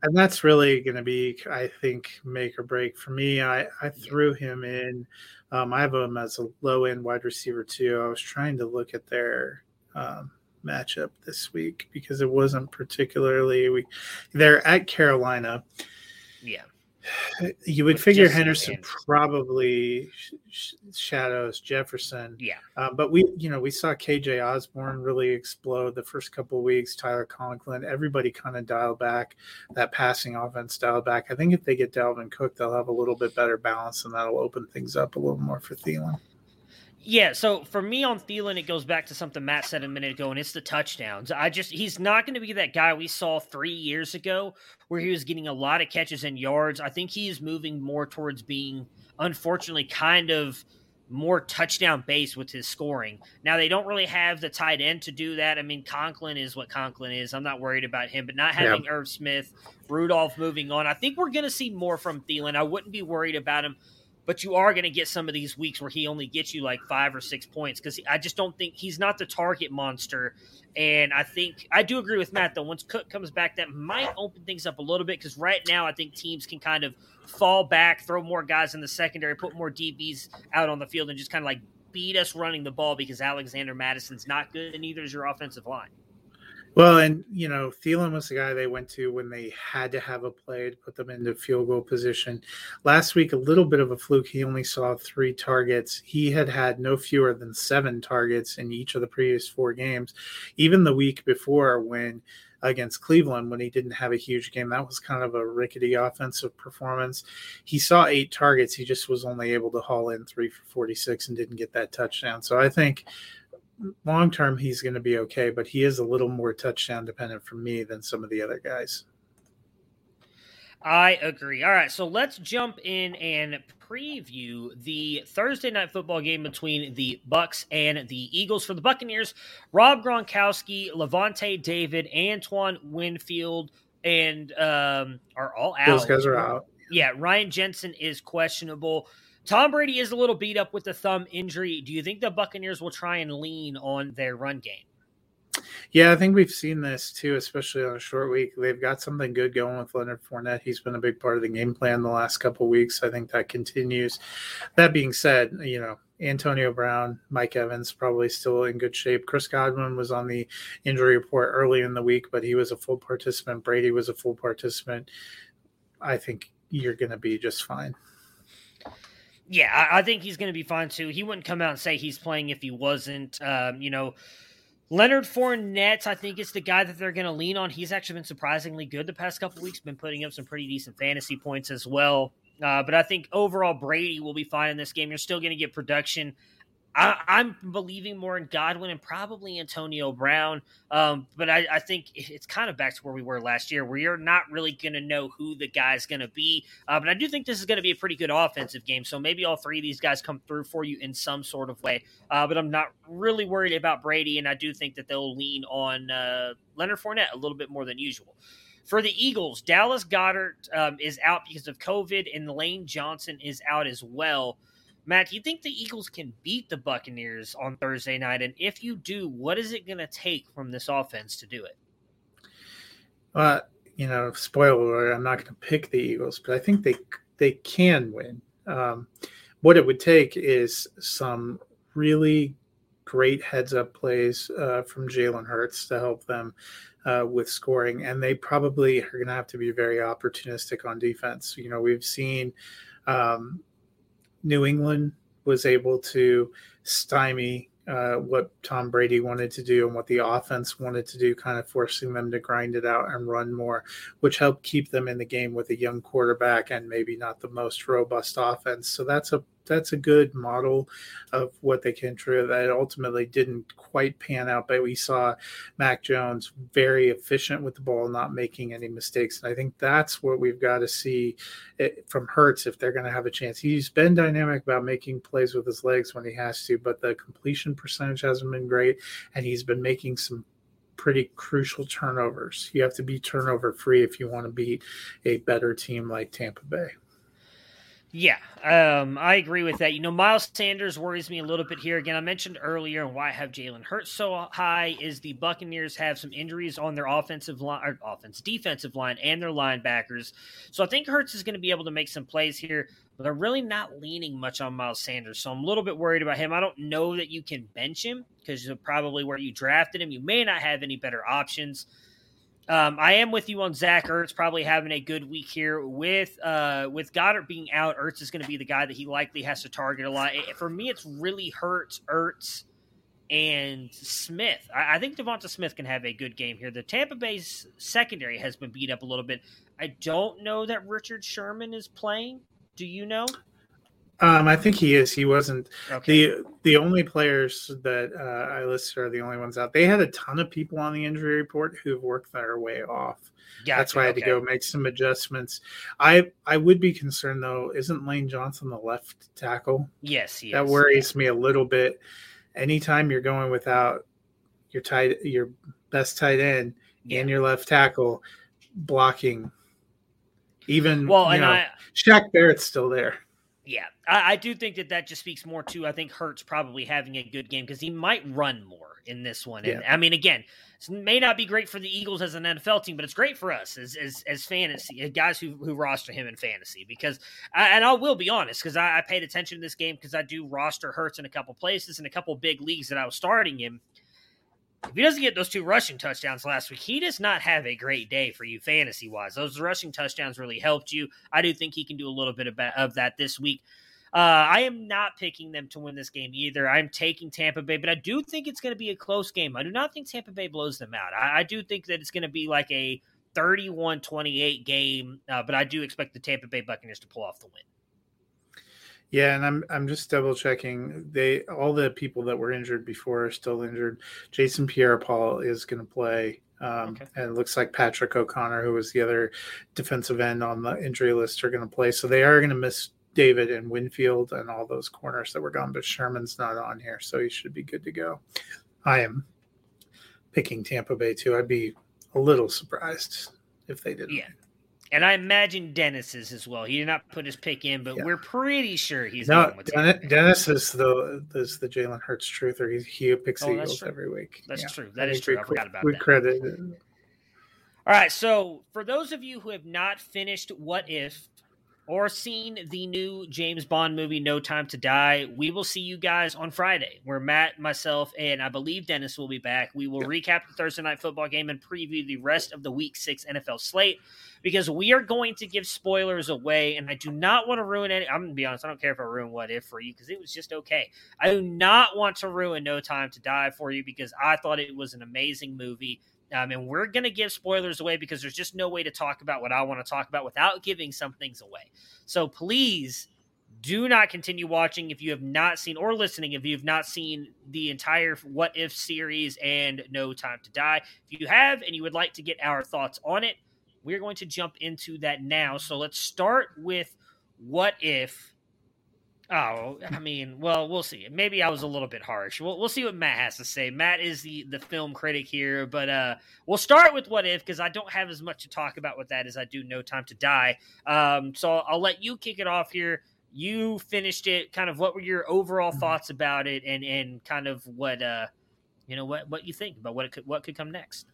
and that's really going to be, I think, make or break for me. I I threw him in um, I have them as a low end wide receiver too. I was trying to look at their um, matchup this week because it wasn't particularly we. They're at Carolina. Yeah. You would figure Henderson probably sh- shadows Jefferson. Yeah. Um, but we, you know, we saw KJ Osborne really explode the first couple of weeks. Tyler Conklin, everybody kind of dialed back that passing offense, dialed back. I think if they get Dalvin Cook, they'll have a little bit better balance, and that'll open things up a little more for Thielen. Yeah, so for me on Thielen, it goes back to something Matt said a minute ago, and it's the touchdowns. I just he's not going to be that guy we saw three years ago where he was getting a lot of catches and yards. I think he is moving more towards being, unfortunately, kind of more touchdown based with his scoring. Now they don't really have the tight end to do that. I mean, Conklin is what Conklin is. I'm not worried about him, but not having yeah. Irv Smith, Rudolph moving on, I think we're going to see more from Thielen. I wouldn't be worried about him but you are going to get some of these weeks where he only gets you like five or six points because I just don't think he's not the target monster. And I think I do agree with Matt though. Once Cook comes back, that might open things up a little bit because right now I think teams can kind of fall back, throw more guys in the secondary, put more DBs out on the field, and just kind of like beat us running the ball because Alexander Mattison's not good, and neither is your offensive line. Well, and you know, Thielen was the guy they went to when they had to have a play to put them into field goal position. Last week, a little bit of a fluke. He only saw three targets. He had had no fewer than seven targets in each of the previous four games. Even the week before, when against Cleveland, when he didn't have a huge game, that was kind of a rickety offensive performance. He saw eight targets. He just was only able to haul in three for 46 and didn't get that touchdown. So I think long term he's going to be okay, but he is a little more touchdown dependent for me than some of the other guys. I agree. All right, so let's jump in and preview the Thursday night football game between the Bucks and the Eagles. For the Buccaneers, Rob Gronkowski, Lavonte David, Antoine Winfield, and um, are all out. Those guys are out. Yeah, Ryan Jensen is questionable. Tom Brady is a little beat up with the thumb injury. Do you think the Buccaneers will try and lean on their run game? Yeah, I think we've seen this too, especially on a short week. They've got something good going with Leonard Fournette. He's been a big part of the game plan the last couple weeks. I think that continues. That being said, you know, Antonio Brown, Mike Evans probably still in good shape. Chris Godwin was on the injury report early in the week, but he was a full participant. Brady was a full participant. I think you're going to be just fine. Yeah, I, I think he's going to be fine too. He wouldn't come out and say he's playing if he wasn't. Um, you know, Leonard Fournette, I think is the guy that they're going to lean on. He's actually been surprisingly good the past couple weeks. Been putting up some pretty decent fantasy points as well. Uh, but I think overall Brady will be fine in this game. You're still going to get production I, am believing more in Godwin and probably Antonio Brown. Um, but I, I, think it's kind of back to where we were last year, where you're not really going to know who the guy's going to be. Uh, but I do think this is going to be a pretty good offensive game. So maybe all three of these guys come through for you in some sort of way. Uh, but I'm not really worried about Brady, and I do think that they'll lean on uh, Leonard Fournette a little bit more than usual. For the Eagles, Dallas Goedert um, is out because of COVID, and Lane Johnson is out as well. Matt, do you think the Eagles can beat the Buccaneers on Thursday night? And if you do, what is it going to take from this offense to do it? Well, you know, spoiler alert, I'm not going to pick the Eagles, but I think they they can win. Um, what it would take is some really great heads up plays uh, from Jalen Hurts to help them uh, with scoring, and they probably are going to have to be very opportunistic on defense. You know, we've seen um, New England was able to stymie uh, what Tom Brady wanted to do and what the offense wanted to do, kind of forcing them to grind it out and run more, which helped keep them in the game with a young quarterback and maybe not the most robust offense. So that's a that's a good model of what they can do. That ultimately didn't quite pan out, but we saw Mac Jones very efficient with the ball, not making any mistakes. And I think that's what we've got to see eh, from Hurts if they're going to have a chance. He's been dynamic about making plays with his legs when he has to, but the completion percentage hasn't been great, and he's been making some pretty crucial turnovers. You have to be turnover free if you want to beat a better team like Tampa Bay. Yeah, um, I agree with that. You know, Miles Sanders worries me a little bit here. Again, I mentioned earlier why I have Jalen Hurts so high is the Buccaneers have some injuries on their offensive line, or offense, defensive line, and their linebackers. So I think Hurts is going to be able to make some plays here, but they're really not leaning much on Miles Sanders. So I'm a little bit worried about him. I don't know that you can bench him because probably where you drafted him, you may not have any better options. Um, I am with you on Zach Ertz probably having a good week here with uh, with Goedert being out. Ertz is going to be the guy that he likely has to target a lot. For me, it's really Hurts, Ertz, and Smith. I, I think Devonta Smith can have a good game here. The Tampa Bay's secondary has been beat up a little bit. I don't know that Richard Sherman is playing. Do you know? Um, I think he is. He wasn't okay. the the only players that uh, I listed are the only ones out. They had a ton of people on the injury report who've worked their way off. Gotcha. That's why I had okay. to go make some adjustments. I I would be concerned though. Isn't Lane Johnson the left tackle? Yes, that worries yeah. me a little bit. Anytime you're going without your tight your best tight end yeah. and your left tackle blocking, even well, and know, I, Shaq Barrett's still there. Yeah, I, I, do think that that just speaks more to I think Hurts probably having a good game because he might run more in this one. And yeah. I mean, again, it may not be great for the Eagles as an NFL team, but it's great for us as as, as fantasy guys who who roster him in fantasy. Because I, and I will be honest because I, I, paid attention to this game because I do roster Hurts in a couple places in a couple big leagues that I was starting him. If he doesn't get those two rushing touchdowns last week, he does not have a great day for you fantasy wise. Those rushing touchdowns really helped you. I do think he can do a little bit of, that this week. Uh, I am not picking them to win this game either. I'm taking Tampa Bay, but I do think it's going to be a close game. I do not think Tampa Bay blows them out. I, I do think that it's going to be like a 31 28 game, uh, but I do expect the Tampa Bay Buccaneers to pull off the win. Yeah, and I'm I'm just double checking. They all the people that were injured before are still injured. Jason Pierre-Paul is going to play, um, okay. and it looks like Patrick O'Connor, who was the other defensive end on the injury list, are going to play. So they are going to miss David and Winfield and all those corners that were gone. But Sherman's not on here, so he should be good to go. I am picking Tampa Bay too. I'd be a little surprised if they didn't. Yeah. And I imagine Dennis is as well. He did not put his pick in, but yeah. we're pretty sure he's no. Dennis, Dennis is the is the Jalen Hurts truth, or he, he picks oh, Eagles every week. That's yeah. true. That is true. I forgot about we that. credit. All right. So for those of you who have not finished What If, or seen the new James Bond movie, No Time to Die, we will see you guys on Friday, where Matt, myself, and I believe Dennis will be back. We will recap the Thursday night football game and preview the rest of the Week Six NFL slate because we are going to give spoilers away, and I do not want to ruin any. I'm gonna be honest, I don't care if I ruin What If for you because it was just okay. I do not want to ruin No Time to Die for you because I thought it was an amazing movie. Um, and we're going to give spoilers away because there's just no way to talk about what I want to talk about without giving some things away. So please do not continue watching if you have not seen or listening if you have not seen the entire What If series and No Time to Die. If you have and you would like to get our thoughts on it, we're going to jump into that now. So let's start with What If Oh, I mean, well, we'll see. Maybe I was a little bit harsh. We'll, we'll see what Matt has to say. Matt is the, the film critic here, but uh, we'll start with What If because I don't have as much to talk about with that as I do No Time to Die. Um, so I'll let you kick it off here. You finished it. Kind of what were your overall mm-hmm. thoughts about it, and and kind of what uh, you know what what you think about what it could what could come next.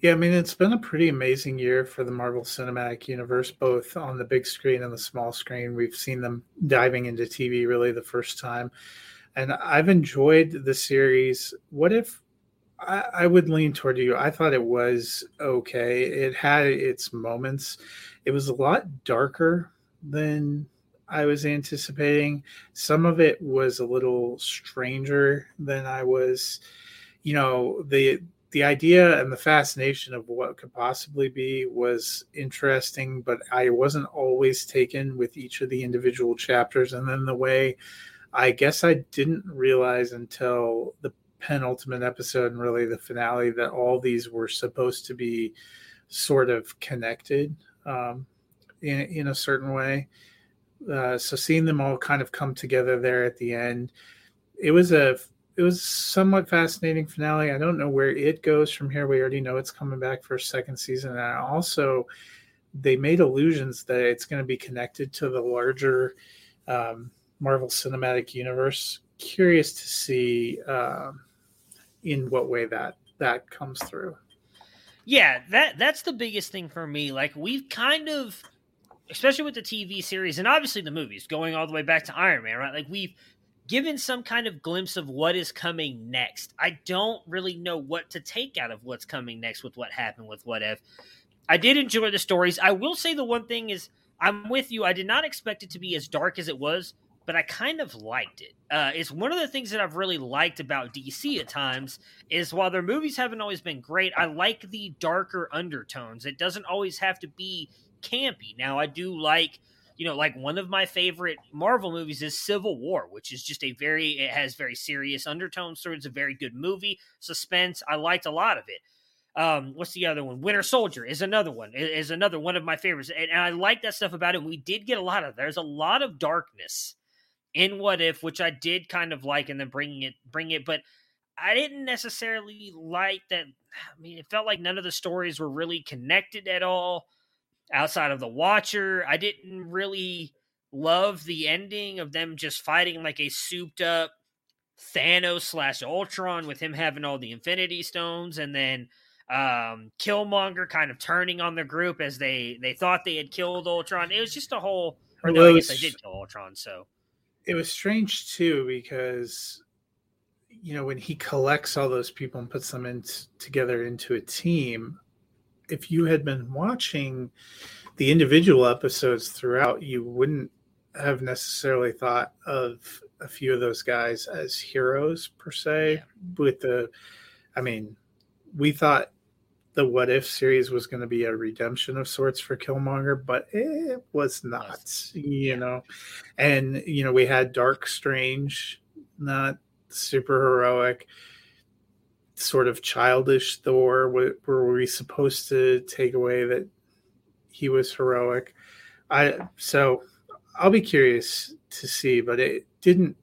Yeah, I mean, it's been a pretty amazing year for the Marvel Cinematic Universe, both on the big screen and the small screen. We've seen them diving into TV really the first time. And I've enjoyed the series. What if I, I would lean toward you? I thought it was okay. It had its moments. It was a lot darker than I was anticipating. Some of it was a little stranger than I was, you know, the the idea and the fascination of what could possibly be was interesting, but I wasn't always taken with each of the individual chapters. And then the way I guess I didn't realize until the penultimate episode and really the finale that all these were supposed to be sort of connected um, in, in a certain way. Uh, so seeing them all kind of come together there at the end, it was a it was somewhat fascinating finale. I don't know where it goes from here. We already know it's coming back for a second season, and also they made allusions that it's going to be connected to the larger um, Marvel Cinematic Universe. Curious to see um, in what way that that comes through. Yeah, that that's the biggest thing for me. Like we've kind of especially with the TV series and obviously the movies going all the way back to Iron Man, right? Like we've given some kind of glimpse of what is coming next. I don't really know what to take out of what's coming next with what happened with What If. I did enjoy the stories. I will say the one thing is I'm with you. I did not expect it to be as dark as it was, but I kind of liked it. Uh, it's one of the things that I've really liked about DC at times is while their movies haven't always been great, I like the darker undertones. It doesn't always have to be campy. Now I do like you know, like one of my favorite Marvel movies is Civil War, which is just a very, it has very serious undertones. So it's a very good movie. Suspense, I liked a lot of it. Um, what's the other one? Winter Soldier is another one. Is another one of my favorites, and, and I like that stuff about it. We did get a lot of. There's a lot of darkness in What If, which I did kind of like, and then bringing it, bring it, but I didn't necessarily like that. I mean, it felt like none of the stories were really connected at all outside of the Watcher. I didn't really love the ending of them just fighting like a souped up Thanos slash Ultron with him having all the Infinity Stones and then um, Killmonger kind of turning on the group as they they thought they had killed Ultron. It was just a whole. Or no, I guess they did kill Ultron. So it was strange too because you know, when he collects all those people and puts them in together into a team, if you had been watching the individual episodes throughout, you wouldn't have necessarily thought of a few of those guys as heroes per se. Yeah. With the, I mean, we thought the What If series was going to be a redemption of sorts for Killmonger, but it was not, you know. And, you know, we had Dark Strange, not super heroic, sort of childish Thor. Were we supposed to take away that he was heroic? I so I'll be curious to see, but it didn't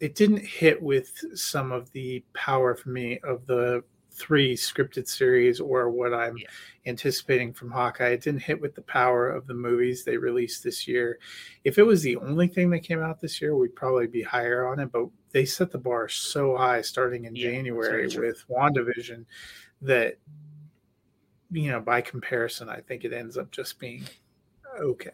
it didn't hit with some of the power for me of the three scripted series or what I'm yeah. anticipating from Hawkeye. It didn't hit with the power of the movies they released this year. If it was the only thing that came out this year, we'd probably be higher on it, but they set the bar so high starting in yeah, January with WandaVision that you know, by comparison, I think it ends up just being okay.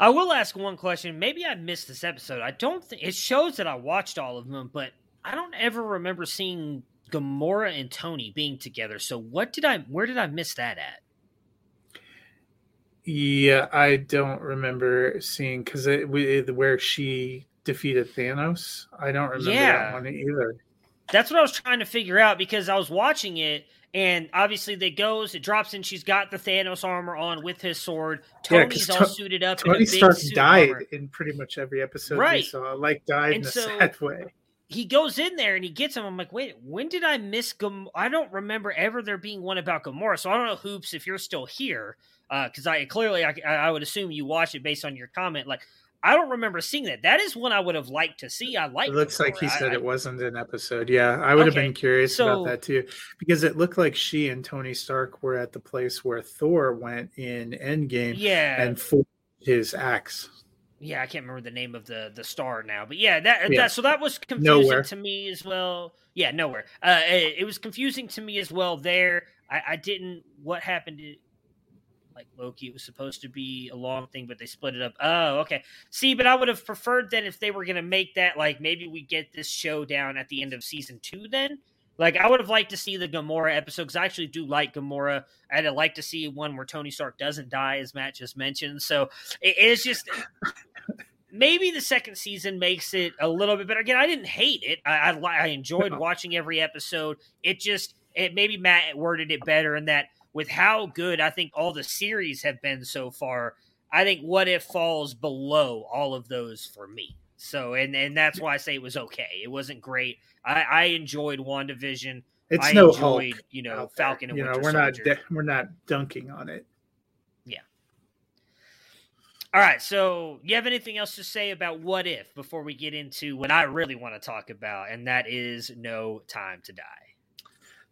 I will ask one question. Maybe I missed this episode. I don't think it shows that I watched all of them, but I don't ever remember seeing Gamora and Tony being together. So what did I where did I miss that at? Yeah, I don't remember seeing because it, it, where she defeated Thanos. I don't remember yeah. that one either. That's what I was trying to figure out because I was watching it and obviously they goes, it drops in. She's got the Thanos armor on with his sword. Tony's yeah, all to- suited up. Tony Stark died armor. in pretty much every episode right. we saw. Like died and in a so, sad way he goes in there and he gets him. I'm like, wait, when did I miss Gam? I don't remember ever there being one about Gamora. So I don't know, Hoops, if you're still here, because uh, I clearly I, I would assume you watch it based on your comment. Like, I don't remember seeing that. That is one I would have liked to see. I like. It looks Gamora. like he said I, it wasn't an episode. Yeah, I would okay. have been curious so, about that too, because it looked like she and Tony Stark were at the place where Thor went in Endgame. Yeah, and forged his axe yeah, I can't remember the name of the the star now, but yeah, that, yeah. that so that was confusing nowhere. to me as well. Yeah, nowhere. Uh, it, it, was confusing to me as well. There, I, I didn't. What happened? Like Loki, it was supposed to be a long thing, but they split it up. Oh, okay. See, but I would have preferred then if they were going to make that like maybe we get this showdown at the end of season two then like I would have liked to see the Gamora episode because I actually do like Gamora. I'd like to see one where Tony Stark doesn't die, as Matt just mentioned. So it is just maybe the second season makes it a little bit better. Again, I didn't hate it. I, I, I enjoyed watching every episode. It just it maybe Matt worded it better in that with how good I think all the series have been so far. I think What If falls below all of those for me. So and and that's why I say it was okay. It wasn't great. I, I enjoyed WandaVision. It's I no enjoyed, Hulk you know, Falcon and you Winter know, we're Soldier. not we're not dunking on it. Yeah. All right. So, you have anything else to say about what if before we get into what I really want to talk about, and that is No Time to Die?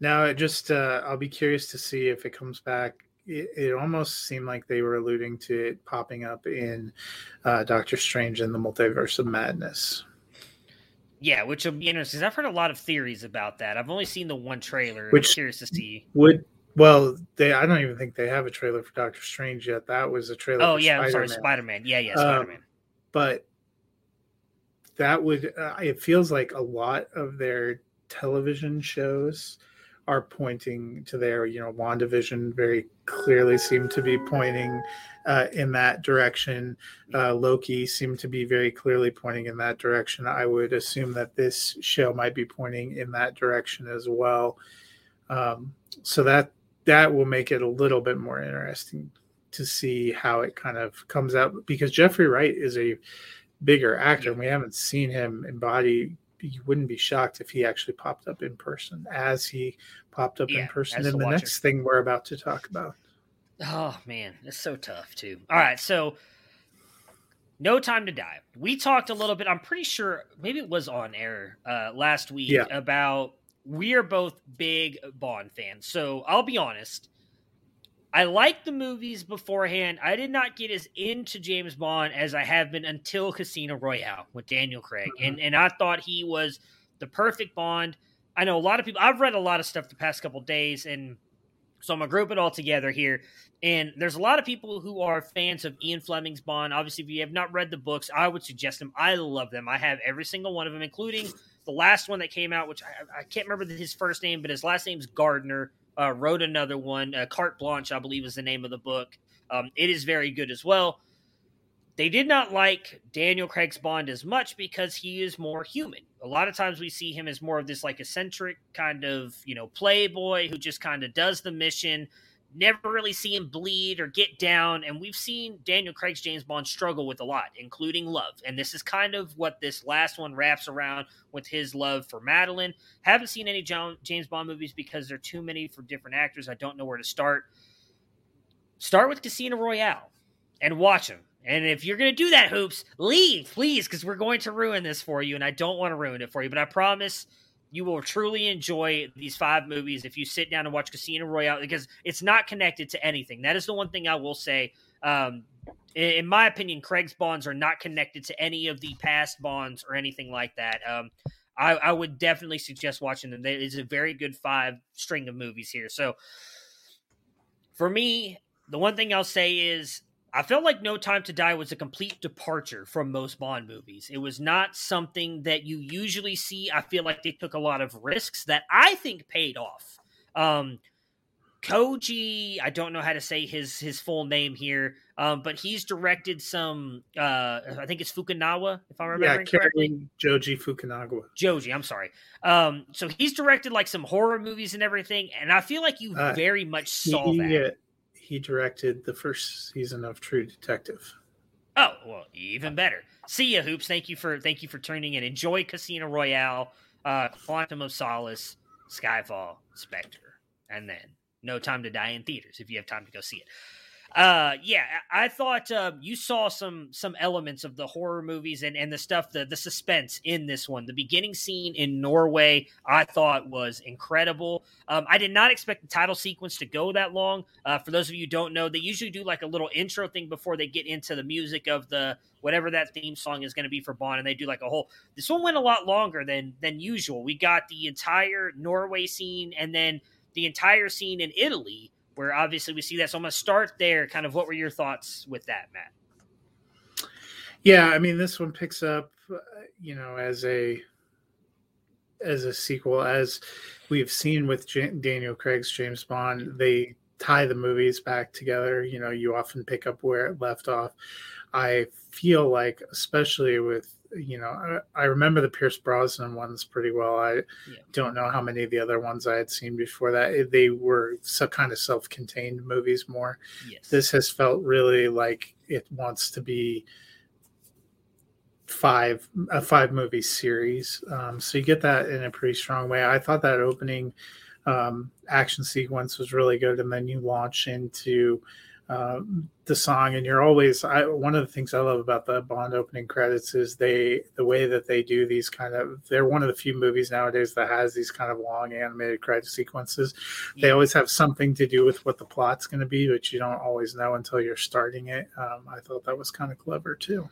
Now, it just uh, I'll be curious to see if it comes back it, it, almost seemed like they were alluding to it popping up in uh, Doctor Strange and the Multiverse of Madness. Yeah, which will be interesting. I've heard a lot of theories about that. I've only seen the one trailer. Which I'm curious to see. Would well, they I don't even think they have a trailer for Doctor Strange yet. That was a trailer. Oh yeah, Spider-Man. I'm sorry, Spider Man. Yeah, yeah, Spider Man. Um, but that would uh, it feels like a lot of their television shows are pointing to there. You know, WandaVision very clearly seemed to be pointing uh, in that direction. Uh, Loki seemed to be very clearly pointing in that direction. I would assume that this show might be pointing in that direction as well. Um, so that that will make it a little bit more interesting to see how it kind of comes out because Jeffrey Wright is a bigger actor and we haven't seen him embody you wouldn't be shocked if he actually popped up in person as he popped up yeah, in person in the next thing we're about to talk about. Oh man, it's so tough too. All right, so no time to die. We talked a little bit. I'm pretty sure maybe it was on air uh, last week yeah. about we are both big Bond fans. So I'll be honest. I liked the movies beforehand. I did not get as into James Bond as I have been until Casino Royale with Daniel Craig. Mm-hmm. And and I thought he was the perfect Bond. I know a lot of people I've read a lot of stuff the past couple days and so I'm gonna group it all together here. And there's a lot of people who are fans of Ian Fleming's Bond. Obviously, if you have not read the books, I would suggest them. I love them. I have every single one of them, including The last one that came out, which I, I can't remember his first name, but his last name's Gardner, uh, wrote another one. Uh, Carte Blanche, I believe, is the name of the book. Um, it is very good as well. They did not like Daniel Craig's Bond as much because he is more human. A lot of times we see him as more of this like eccentric kind of, you know, playboy who just kind of does the mission, never really see him bleed or get down. And we've seen Daniel Craig's James Bond struggle with a lot, including love. And this is kind of what this last one wraps around with his love for Madeleine. Haven't seen any James Bond movies because there are too many for different actors. I don't know where to start. Start with Casino Royale and watch them and if you're going to do that, Hoops, leave, please, because we're going to ruin this for you. And I don't want to ruin it for you. But I promise you will truly enjoy these five movies if you sit down and watch Casino Royale because it's not connected to anything. That is the one thing I will say. Um, in my opinion, Craig's Bonds are not connected to any of the past Bonds or anything like that. Um, I, I, would definitely suggest watching them. It is a very good five string of movies here. So for me, the one thing I'll say is I felt like No Time to Die was a complete departure from most Bond movies. It was not something that you usually see. I feel like they took a lot of risks that I think paid off. Um, Koji, I don't know how to say his his full name here, um, but he's directed some. Uh, I think it's Fukunaga, if I remember yeah, correctly. Joji Fukunaga. Joji, I'm sorry. Um, so he's directed like some horror movies and everything, and I feel like you uh, very much saw he, that he directed the first season of True Detective. Oh well, even better. See ya, hoops. Thank you for thank you for tuning in. Enjoy Casino Royale, uh, Quantum of Solace, Skyfall, Spectre, and then No Time to Die in theaters if you have time to go see it. Uh, yeah, I thought uh, you saw some some elements of the horror movies and, and the stuff, the the suspense in this one. The beginning scene in Norway, I thought was incredible. Um, I did not expect the title sequence to go that long. Uh, for those of you don't know, they usually do like a little intro thing before they get into the music of the whatever that theme song is going to be for Bond, and they do like a whole. This one went a lot longer than than usual. We got the entire Norway scene and then the entire scene in Italy where obviously we see that. So I'm going to start there. Kind of what were your thoughts with that, Matt? Yeah, I mean, this one picks up, uh, you know, as a as a sequel, as we've seen with J- Daniel Craig's James Bond. They tie the movies back together. You know, you often pick up where it left off. I feel like, especially with you know, I, I, remember the Pierce Brosnan ones pretty well. I yeah. don't know how many of the other ones I had seen before that. They were so kind of self-contained movies more. Yes. This has felt really like it wants to be five a five movie series. Um, so you get that in a pretty strong way. I thought that opening um, action sequence was really good, and then you launch into uh, the song and you're always I, one of the things i love about the bond opening credits is they the way that they do these kind of they're one of the few movies nowadays that has these kind of long animated credit sequences yeah. they always have something to do with what the plot's going to be but you don't always know until you're starting it um, i thought that was kind of clever too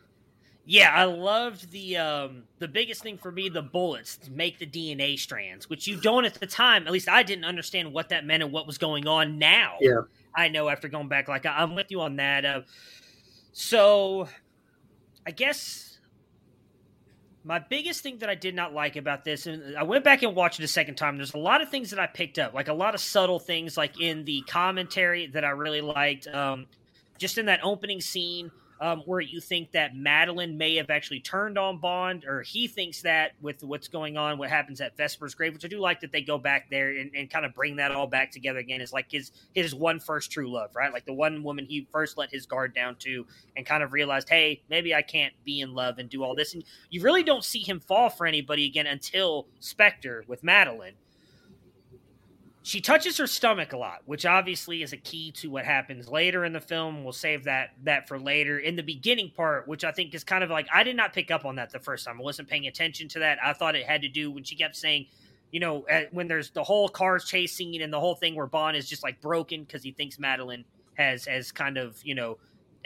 yeah, I loved the um the biggest thing for me the bullets to make the DNA strands, which you don't at the time. At least I didn't understand what that meant and what was going on. Now, yeah, I know after going back, like I'm with you on that. Uh, so, I guess my biggest thing that I did not like about this, and I went back and watched it a second time. There's a lot of things that I picked up, like a lot of subtle things, like in the commentary that I really liked. Um, just in that opening scene um, where you think that Madeleine may have actually turned on Bond, or he thinks that with what's going on, what happens at Vesper's grave, which I do like that they go back there and, and kind of bring that all back together again. Is like his his one first true love, right? Like the one woman he first let his guard down to, and kind of realized, hey, maybe I can't be in love and do all this. And you really don't see him fall for anybody again until Spectre with Madeleine she touches her stomach a lot, which obviously is a key to what happens later in the film. We'll save that that for later. In the beginning part, which I think is kind of like I did not pick up on that the first time. I wasn't paying attention to that. I thought it had to do when she kept saying, you know, when there's the whole cars chasing and the whole thing where Bond is just like broken because he thinks Madeleine has has kind of you know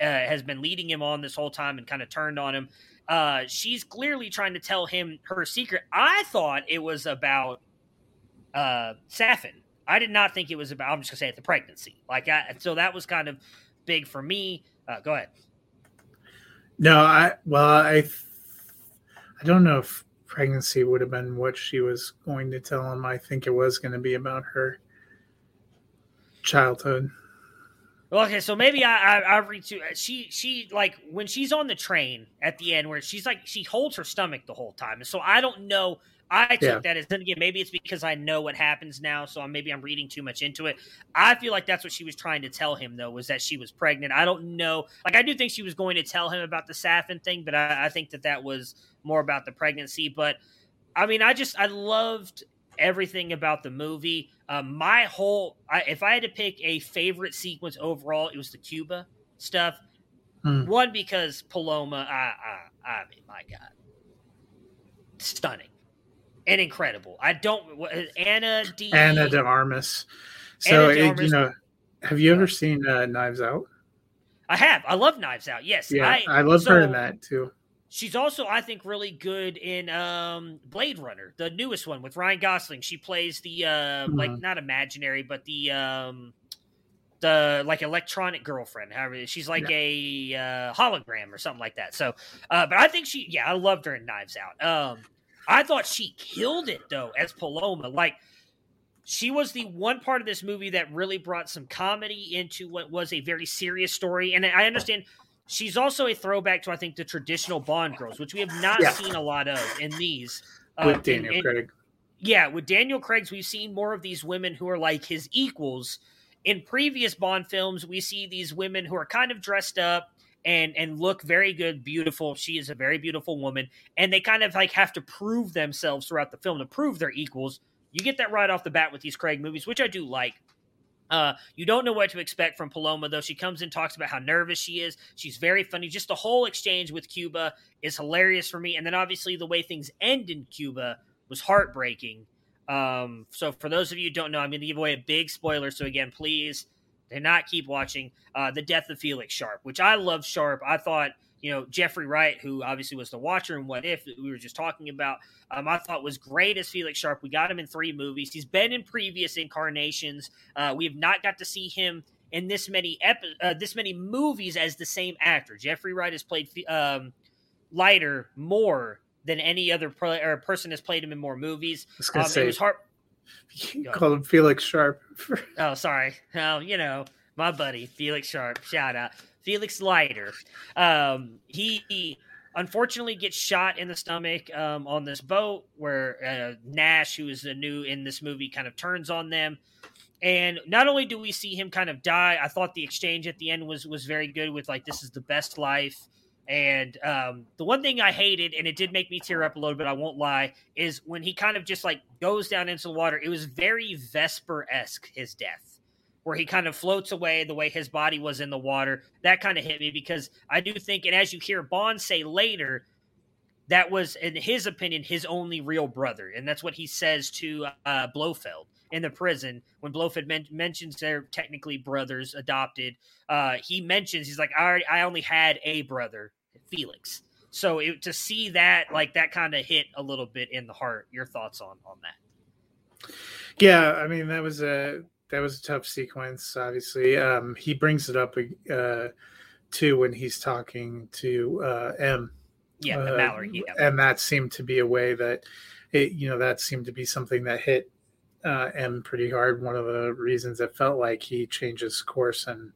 uh, has been leading him on this whole time and kind of turned on him. Uh, she's clearly trying to tell him her secret. I thought it was about uh, Safin I did not think it was about. I'm just gonna say it, the pregnancy. Like, I, so that was kind of big for me. Uh, go ahead. No, I well, I I don't know if pregnancy would have been what she was going to tell him. I think it was going to be about her childhood. Okay, so maybe I, I I read to she she like when she's on the train at the end where she's like she holds her stomach the whole time, and so I don't know. I took Yeah. that as then again maybe it's because I know what happens now, so maybe I'm reading too much into it. I feel like that's what she was trying to tell him though was that she was pregnant. I don't know, like I do think she was going to tell him about the Safin thing, but I, I think that that was more about the pregnancy. But I mean, I just I loved everything about the movie. Um, my whole, I, if I had to pick a favorite sequence overall, it was the Cuba stuff. Hmm. One because Paloma, I, I, I mean, my God, stunning and incredible. I don't what- Anna D. Ana de Armas. So Anna de it- Armas- you know, have you ever seen uh, Knives Out? I have. I love Knives Out. Yes, Yeah, I, I, love her in that too. She's also, I think, really good in um, Blade Runner, the newest one with Ryan Gosling. She plays the uh, like Mhm. not imaginary, but the um, the like electronic girlfriend. However, she's like a uh, hologram or something like that. So, uh, but I think she, yeah, I loved her in Knives Out. Um, I thought she killed it though as Paloma. Like she was the one part of this movie that really brought some comedy into what was a very serious story. And I understand she's also a throwback to I think the traditional Bond girls, which we have not Yeah. seen a lot of in these. Uh, With in- Daniel in- Craig. yeah, with Daniel Craig's, we've seen more of these women who are like his equals. In previous Bond films, we see these women who are kind of dressed up and and look very good, beautiful. She is a very beautiful woman, and they kind of like have to prove themselves throughout the film to prove they're equals. You get that right off the bat with these Craig movies, which I do like. Uh, you don't know what to expect from Paloma, though. She comes and talks about how nervous she is. She's very funny. Just the whole exchange with Cuba is hilarious for me. And then obviously the way things end in Cuba was heartbreaking. Um, so for those of you who don't know, I'm going to give away a big spoiler. So again, please do not keep watching uh, the death of Felix Sharp, which I love. Sharp. I thought you know Jeffrey Wright, who obviously was the Watcher and What If we were just talking about. Um, I thought was great as Felix Sharp. We got him in three movies. He's been in previous incarnations. Uh, we have not got to see him in this many epi- uh, this many movies as the same actor. Jeffrey Wright has played um, Leiter more than any other pro- or person has played him in more movies. I was gonna Um, it was hard. You called him Felix Sharp. Oh, sorry. Oh, you know, my buddy Felix Sharp. Shout out Felix Leiter. Um, he, he unfortunately gets shot in the stomach um, on this boat where uh, Nash, who is the new in this movie, kind of turns on them. And not only do we see him kind of die, I thought the exchange at the end was was very good with like this is the best life. And um, the one thing I hated, and it did make me tear up a little bit, I won't lie, is when he kind of just like goes down into the water. It was very Vesper esque, his death, where he kind of floats away the way his body was in the water. That kind of hit me because I do think, and as you hear Bond say later, that was, in his opinion, his only real brother. And that's what he says to uh, Blofeld in the prison when Blofeld men- mentions they're technically brothers adopted. Uh, he mentions, he's like, I, already, I only had a brother, Felix. So it, to see that, like that kind of hit a little bit in the heart. Your thoughts on on that? Yeah, I mean that was a that was a tough sequence. Obviously, um, he brings it up uh, too when he's talking to uh, M. Yeah, Uh, Mallory. Yeah. and that seemed to be a way that it, you know, that seemed to be something that hit uh, M pretty hard. One of the reasons it felt like he changes course and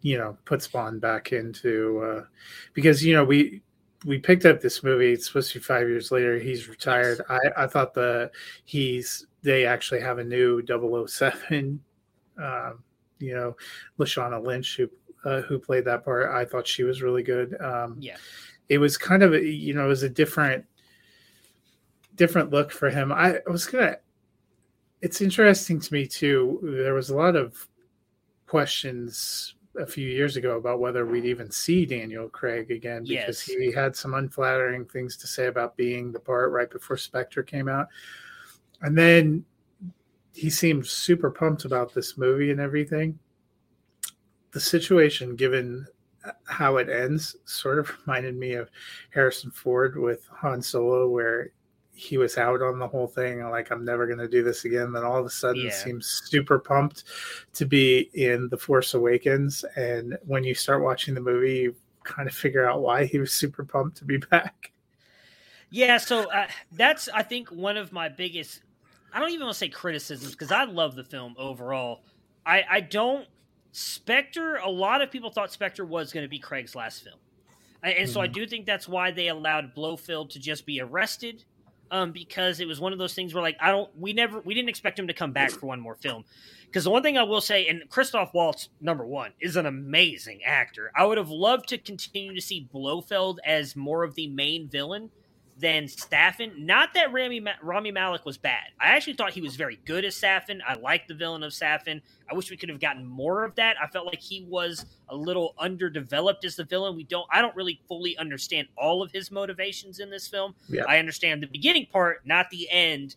you know puts Bond back into uh, because you know we we picked up this movie. It's supposed to be five years later. He's retired. I, I thought the he's they actually have a new 007 um, you know lashana lynch who uh, who played that part i thought she was really good um, Yeah. it was kind of a, you know it was a different different look for him i, was gonna it's interesting to me too there was a lot of questions a few years ago about whether we'd even see daniel craig again because Yes. he had some unflattering things to say about being the part right before spectre came out and then he seemed super pumped about this movie and everything. The situation, given how it ends, sort of reminded me of Harrison Ford with Han Solo, where he was out on the whole thing, like, I'm never going to do this again. Then all of a sudden, Yeah. seems super pumped to be in The Force Awakens. And when you start watching the movie, you kind of figure out why he was super pumped to be back. Yeah, so uh, that's I think one of my biggest. I don't even want to say criticisms because I love the film overall. I I don't Spectre. A lot of people thought Spectre was going to be Craig's last film, and so I mm-hmm. do think that's why they allowed Blofeld to just be arrested. Um, because it was one of those things where like I don't we never we didn't expect him to come back for one more film. Because the one thing I will say, and Christoph Waltz, number one, is an amazing actor. I would have loved to continue to see Blofeld as more of the main villain than Safin. Not that Rami, Rami Malek was bad. I actually thought he was very good as Safin. I like the villain of Safin. I wish we could have gotten more of that. I felt like he was a little underdeveloped as the villain. We don't. I don't really fully understand all of his motivations in this film. Yeah. I understand the beginning part, not the end.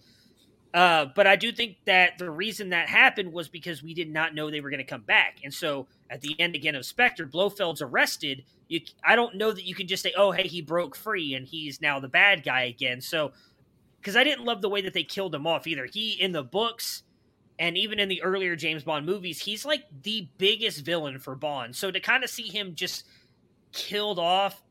Uh, but I do think that the reason that happened was because we did not know they were going to come back, and so at the end again of Spectre, Blofeld's arrested you I don't know that you can just say, "Oh, hey, he broke free and he's now the bad guy again." So because I didn't love the way that they killed him off either. He in the books and even in the earlier James Bond movies, he's like the biggest villain for Bond. So to kind of see him just killed off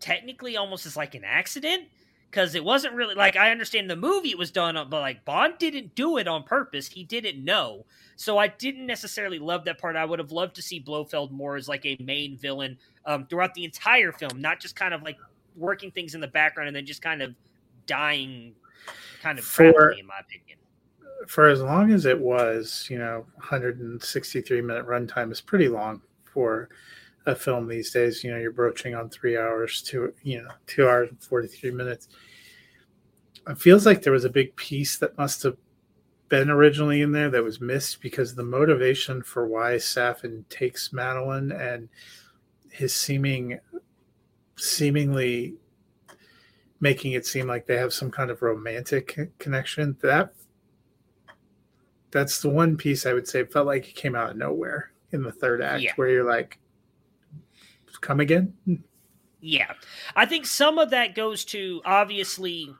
technically almost as like an accident because it wasn't really like I understand the movie was done but like Bond didn't do it on purpose. He didn't know. So I didn't necessarily love that part. I would have loved to see Blofeld more as like a main villain um, throughout the entire film, not just kind of like working things in the background and then just kind of dying kind of for, in my opinion. For as long as it was, you know, 163 minute runtime is pretty long for a film these days. You know, you're broaching on three hours to, you know, two hours and 43 minutes. It feels like there was a big piece that must have been originally in there that was missed because the motivation for why Safin takes Madeleine and his seeming seemingly making it seem like they have some kind of romantic connection that that's the one piece i would say felt like it came out of nowhere in the third act yeah. where you're like come again? Yeah. I think some of that goes to obviously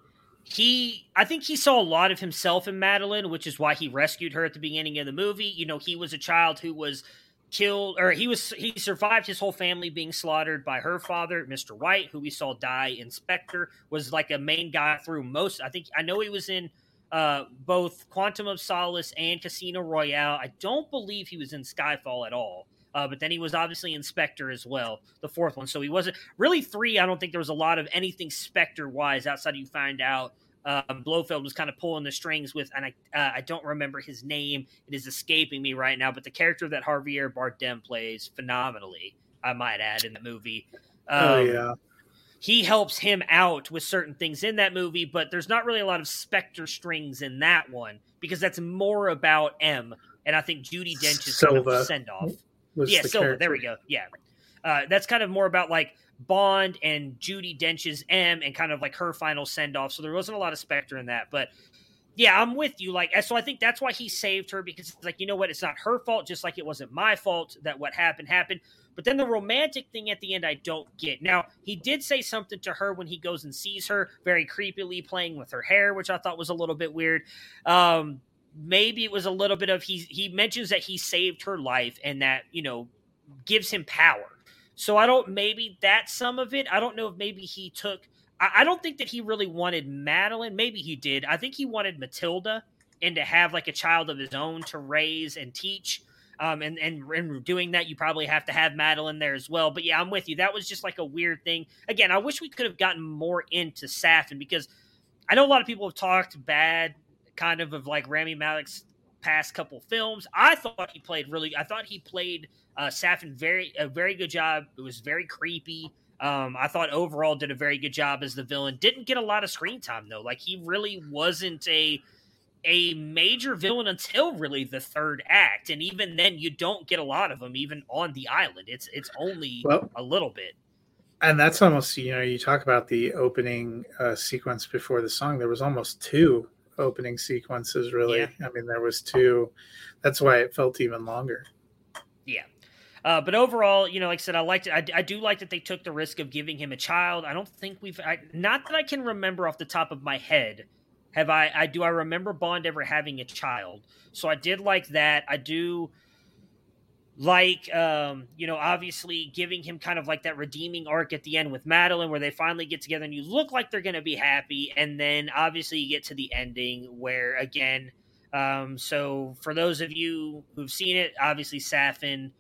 he i think he saw a lot of himself in Madeleine, which is why he rescued her at the beginning of the movie. You know he was a child who was killed or he was he survived his whole family being slaughtered by her father mr white who we saw die in spectre was like a main guy through most i think i know he was in uh, both quantum of solace and casino royale. I don't believe he was in skyfall at all uh, but then he was obviously in Spectre as well, the fourth one. So he wasn't really three. I don't think there was a lot of anything Spectre wise outside you find out um, Blofeld was kind of pulling the strings with, and I uh, I don't remember his name. It is escaping me right now. But the character that Javier Bardem plays phenomenally, I might add, in the movie. Oh, um, oh yeah. He helps him out with certain things in that movie, but there's not really a lot of Spectre strings in that one because that's more about M. And I think Judi Dench is Silva kind of send off. Yeah, the Silva. Character. There we go. Yeah, uh, that's kind of more about like Bond and Judi Dench's M and kind of like her final send off. So there wasn't a lot of Spectre in that, but yeah, I'm with you. Like, so I think that's why he saved her because it's like, you know what? It's not her fault, just like it wasn't my fault that what happened happened. But then the romantic thing at the end, I don't get. Now, he did say something to her when he goes and sees her, very creepily playing with her hair, which I thought was a little bit weird. Um, maybe it was a little bit of he he mentions that he saved her life and that you know gives him power so I don't maybe that's some of it. I don't know if maybe he took I, I don't think that he really wanted madeleine Maybe he did. I think he wanted Matilda and to have like a child of his own to raise and teach. Um, and, and and doing that, you probably have to have Madeleine there as well. But yeah, I'm with you. That was just like a weird thing. Again, I wish we could have gotten more into Safin because I know a lot of people have talked bad, kind of of like Rami Malek's past couple films. I thought he played really. I thought he played uh, Safin very a very good job. It was very creepy. Um, I thought overall did a very good job as the villain. Didn't get a lot of screen time though. Like he really wasn't a a major villain until really the third act, and even then you don't get a lot of them even on the island. It's it's only well, a little bit. And that's almost you know you talk about the opening uh, sequence before the song. There was almost two opening sequences really. Yeah. I mean there was two. That's why it felt even longer. Yeah. Uh, but overall, you know, like I said, I liked it. I, I, do like that they took the risk of giving him a child. I don't think we've, I, not that I can remember off the top of my head. Have I, I do I remember Bond ever having a child? So I did like that. I do. Like um, you know, obviously giving him kind of like that redeeming arc at the end with Madeleine, where they finally get together and you look like they're going to be happy, and then obviously you get to the ending where again. Um, so for those of you who've seen it, obviously Safin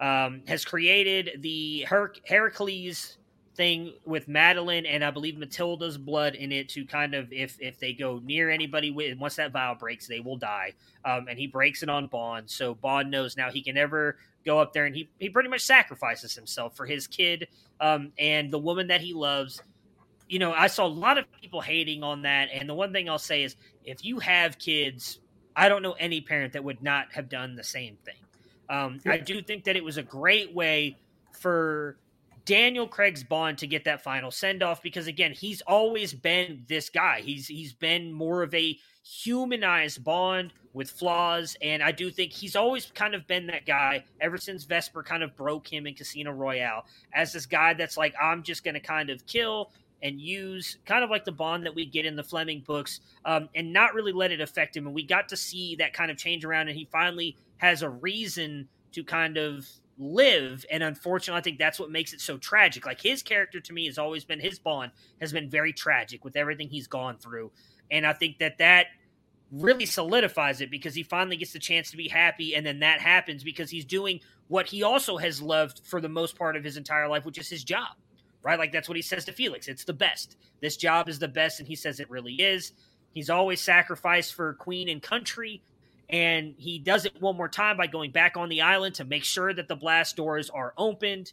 um, has created the Her- Heracles thing with Madeleine and I believe Matilda's blood in it to kind of if if they go near anybody with once that vow breaks they will die. Um, and he breaks it on Bond so Bond knows now he can never go up there and he he pretty much sacrifices himself for his kid um, and the woman that he loves. You know I saw a lot of people hating on that and the one thing I'll say is if you have kids I don't know any parent that would not have done the same thing. Um, I do think that it was a great way for Daniel Craig's Bond to get that final send off because again, he's always been this guy. He's he's been more of a humanized Bond with flaws, and I do think he's always kind of been that guy ever since Vesper kind of broke him in Casino Royale as this guy that's like, I'm just going to kind of kill and use kind of like the Bond that we get in the Fleming books, um, and not really let it affect him. And we got to see that kind of change around, and he finally has a reason to kind of live and unfortunately i think that's what makes it so tragic. Like his character to me has always been his bond has been very tragic with everything he's gone through and i think that that really solidifies it because he finally gets the chance to be happy and then that happens because he's doing what he also has loved for the most part of his entire life which is his job right? Like that's what he says to felix it's the best. This job is the best and he says it really is. He's always sacrificed for queen and country and he does it one more time by going back on the island to make sure that the blast doors are opened.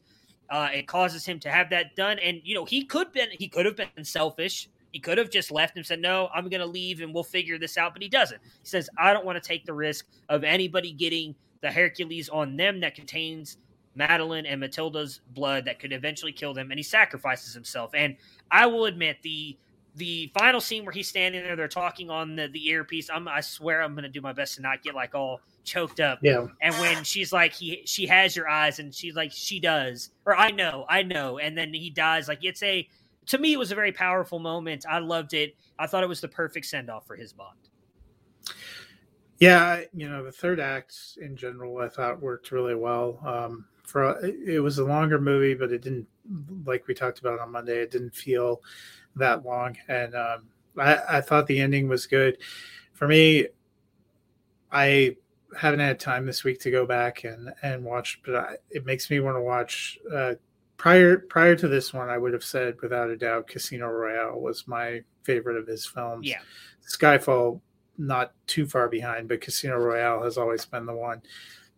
Uh, it causes him to have that done, and you know he could been he could have been selfish. He could have just left and said, "No, I'm going to leave, and we'll figure this out." But he doesn't. He says, "I don't want to take the risk of anybody getting the Hercules on them that contains Madeleine and Matilda's blood that could eventually kill them." And he sacrifices himself. And I will admit the the final scene where he's standing there, they're talking on the, the earpiece. I'm, I swear I'm going to do my best to not get like all choked up. Yeah. And when she's like, he, she has your eyes, and she's like, she does, or I know, I know. And then he dies. Like it's a, to me, it was a very powerful moment. I loved it. I thought it was the perfect send off for his bond. Yeah, you know, the third act in general, I thought worked really well. Um, for it was a longer movie, but it didn't, like we talked about on Monday, it didn't feel that long, and um, I, I thought the ending was good. For me, I haven't had time this week to go back and and watch, but I, it makes me want to watch. Uh, prior prior to this one, I would have said without a doubt, Casino Royale was my favorite of his films. Yeah, Skyfall not too far behind, but Casino Royale has always been the one.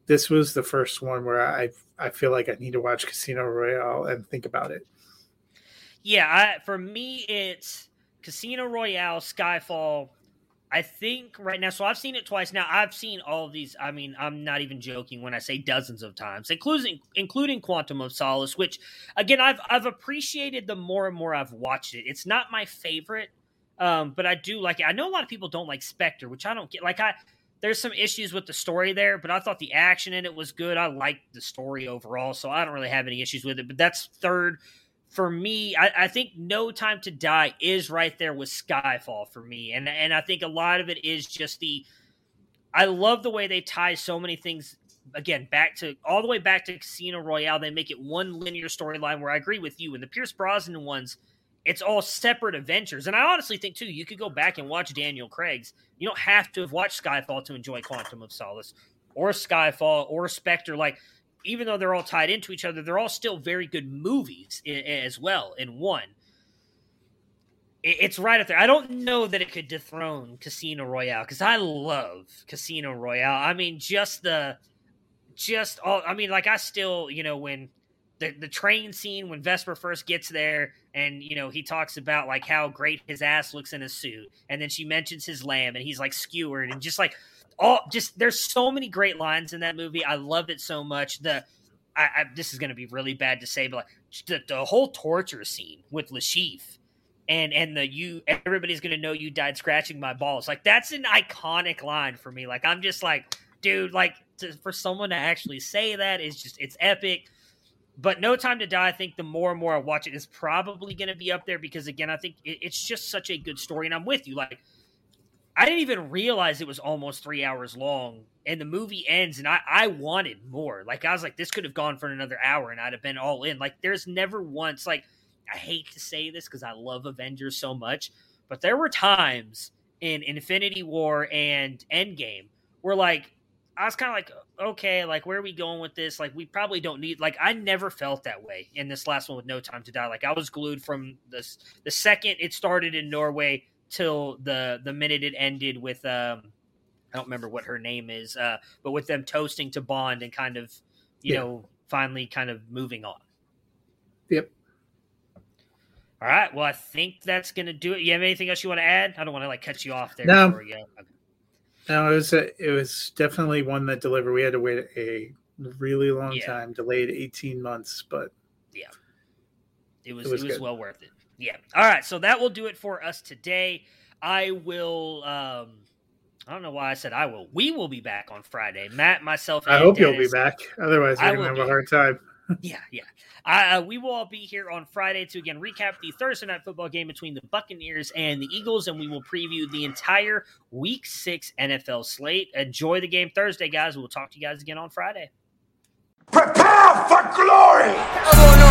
This was the first one where I I feel like I need to watch Casino Royale and think about it. Yeah, I, for me, it's Casino Royale, Skyfall. I think right now, so I've seen it twice now. I've seen all of these. I mean, I'm not even joking when I say dozens of times, including including Quantum of Solace, which again I've I've appreciated the more and more I've watched it. It's not my favorite, um, but I do like it. I know a lot of people don't like Spectre, which I don't get. Like I, there's some issues with the story there, but I thought the action in it was good. I liked the story overall, so I don't really have any issues with it. But that's third for me, I, I, think No Time to Die is right there with Skyfall for me, and and I think a lot of it is just the. I love the way they tie so many things again back to all the way back to Casino Royale. They make it one linear storyline where I agree with you. And the Pierce Brosnan ones, it's all separate adventures. And I honestly think too, you could go back and watch Daniel Craig's. You don't have to have watched Skyfall to enjoy Quantum of Solace or Skyfall or Spectre. Like even though they're all tied into each other, they're all still very good movies as well in one. It's right up there. I don't know that it could dethrone Casino Royale because I love Casino Royale. I mean, just the, just all. I mean, like I still, you know, when the the train scene when Vesper first gets there, and you know he talks about like how great his ass looks in a suit, and then she mentions his lamb, and he's like skewered, and just like all just there's so many great lines in that movie. I loved it so much. The I, I this is going to be really bad to say, but like the, the whole torture scene with Chiffre and and the you everybody's going to know you died scratching my balls. Like that's an iconic line for me. Like I'm just like, dude, like to, for someone to actually say that is just it's epic. But No Time to Die, I think the more and more I watch it, is probably going to be up there because again, I think it, it's just such a good story, and I'm with you. Like I didn't even realize it was almost three hours long, and the movie ends, and I I wanted more. Like I was like, this could have gone for another hour, and I'd have been all in. Like there's never once like I hate to say this because I love Avengers so much, but there were times in Infinity War and Endgame where like I was kind of like, okay, like where are we going with this? Like we probably don't need. Like I never felt that way in this last one with No Time to Die. Like I was glued from this the second it started in Norway till the the minute it ended with um I don't remember what her name is, uh, but with them toasting to Bond and kind of you Yeah. know finally kind of moving on. Yep. All right. Well, I think that's gonna do it. You have anything else you want to add? I don't want to like cut you off there. No. Before we go. Okay. No, it was a, it was definitely one that delivered. We had to wait a really long Yeah. time, delayed eighteen months, but yeah, It was It it was was, well worth it. Yeah. All right. So that will do it for us today. I will. um I don't know why I said I will. We will be back on Friday. Matt, myself, I and hope you'll be back. Otherwise, I we're gonna have be. a hard time. Yeah, yeah. Uh, we will all be here on Friday to again recap the Thursday night football game between the Buccaneers and the Eagles, and we will preview the entire Week Six NFL slate. Enjoy the game Thursday, guys. We'll talk to you guys again on Friday. Prepare for glory!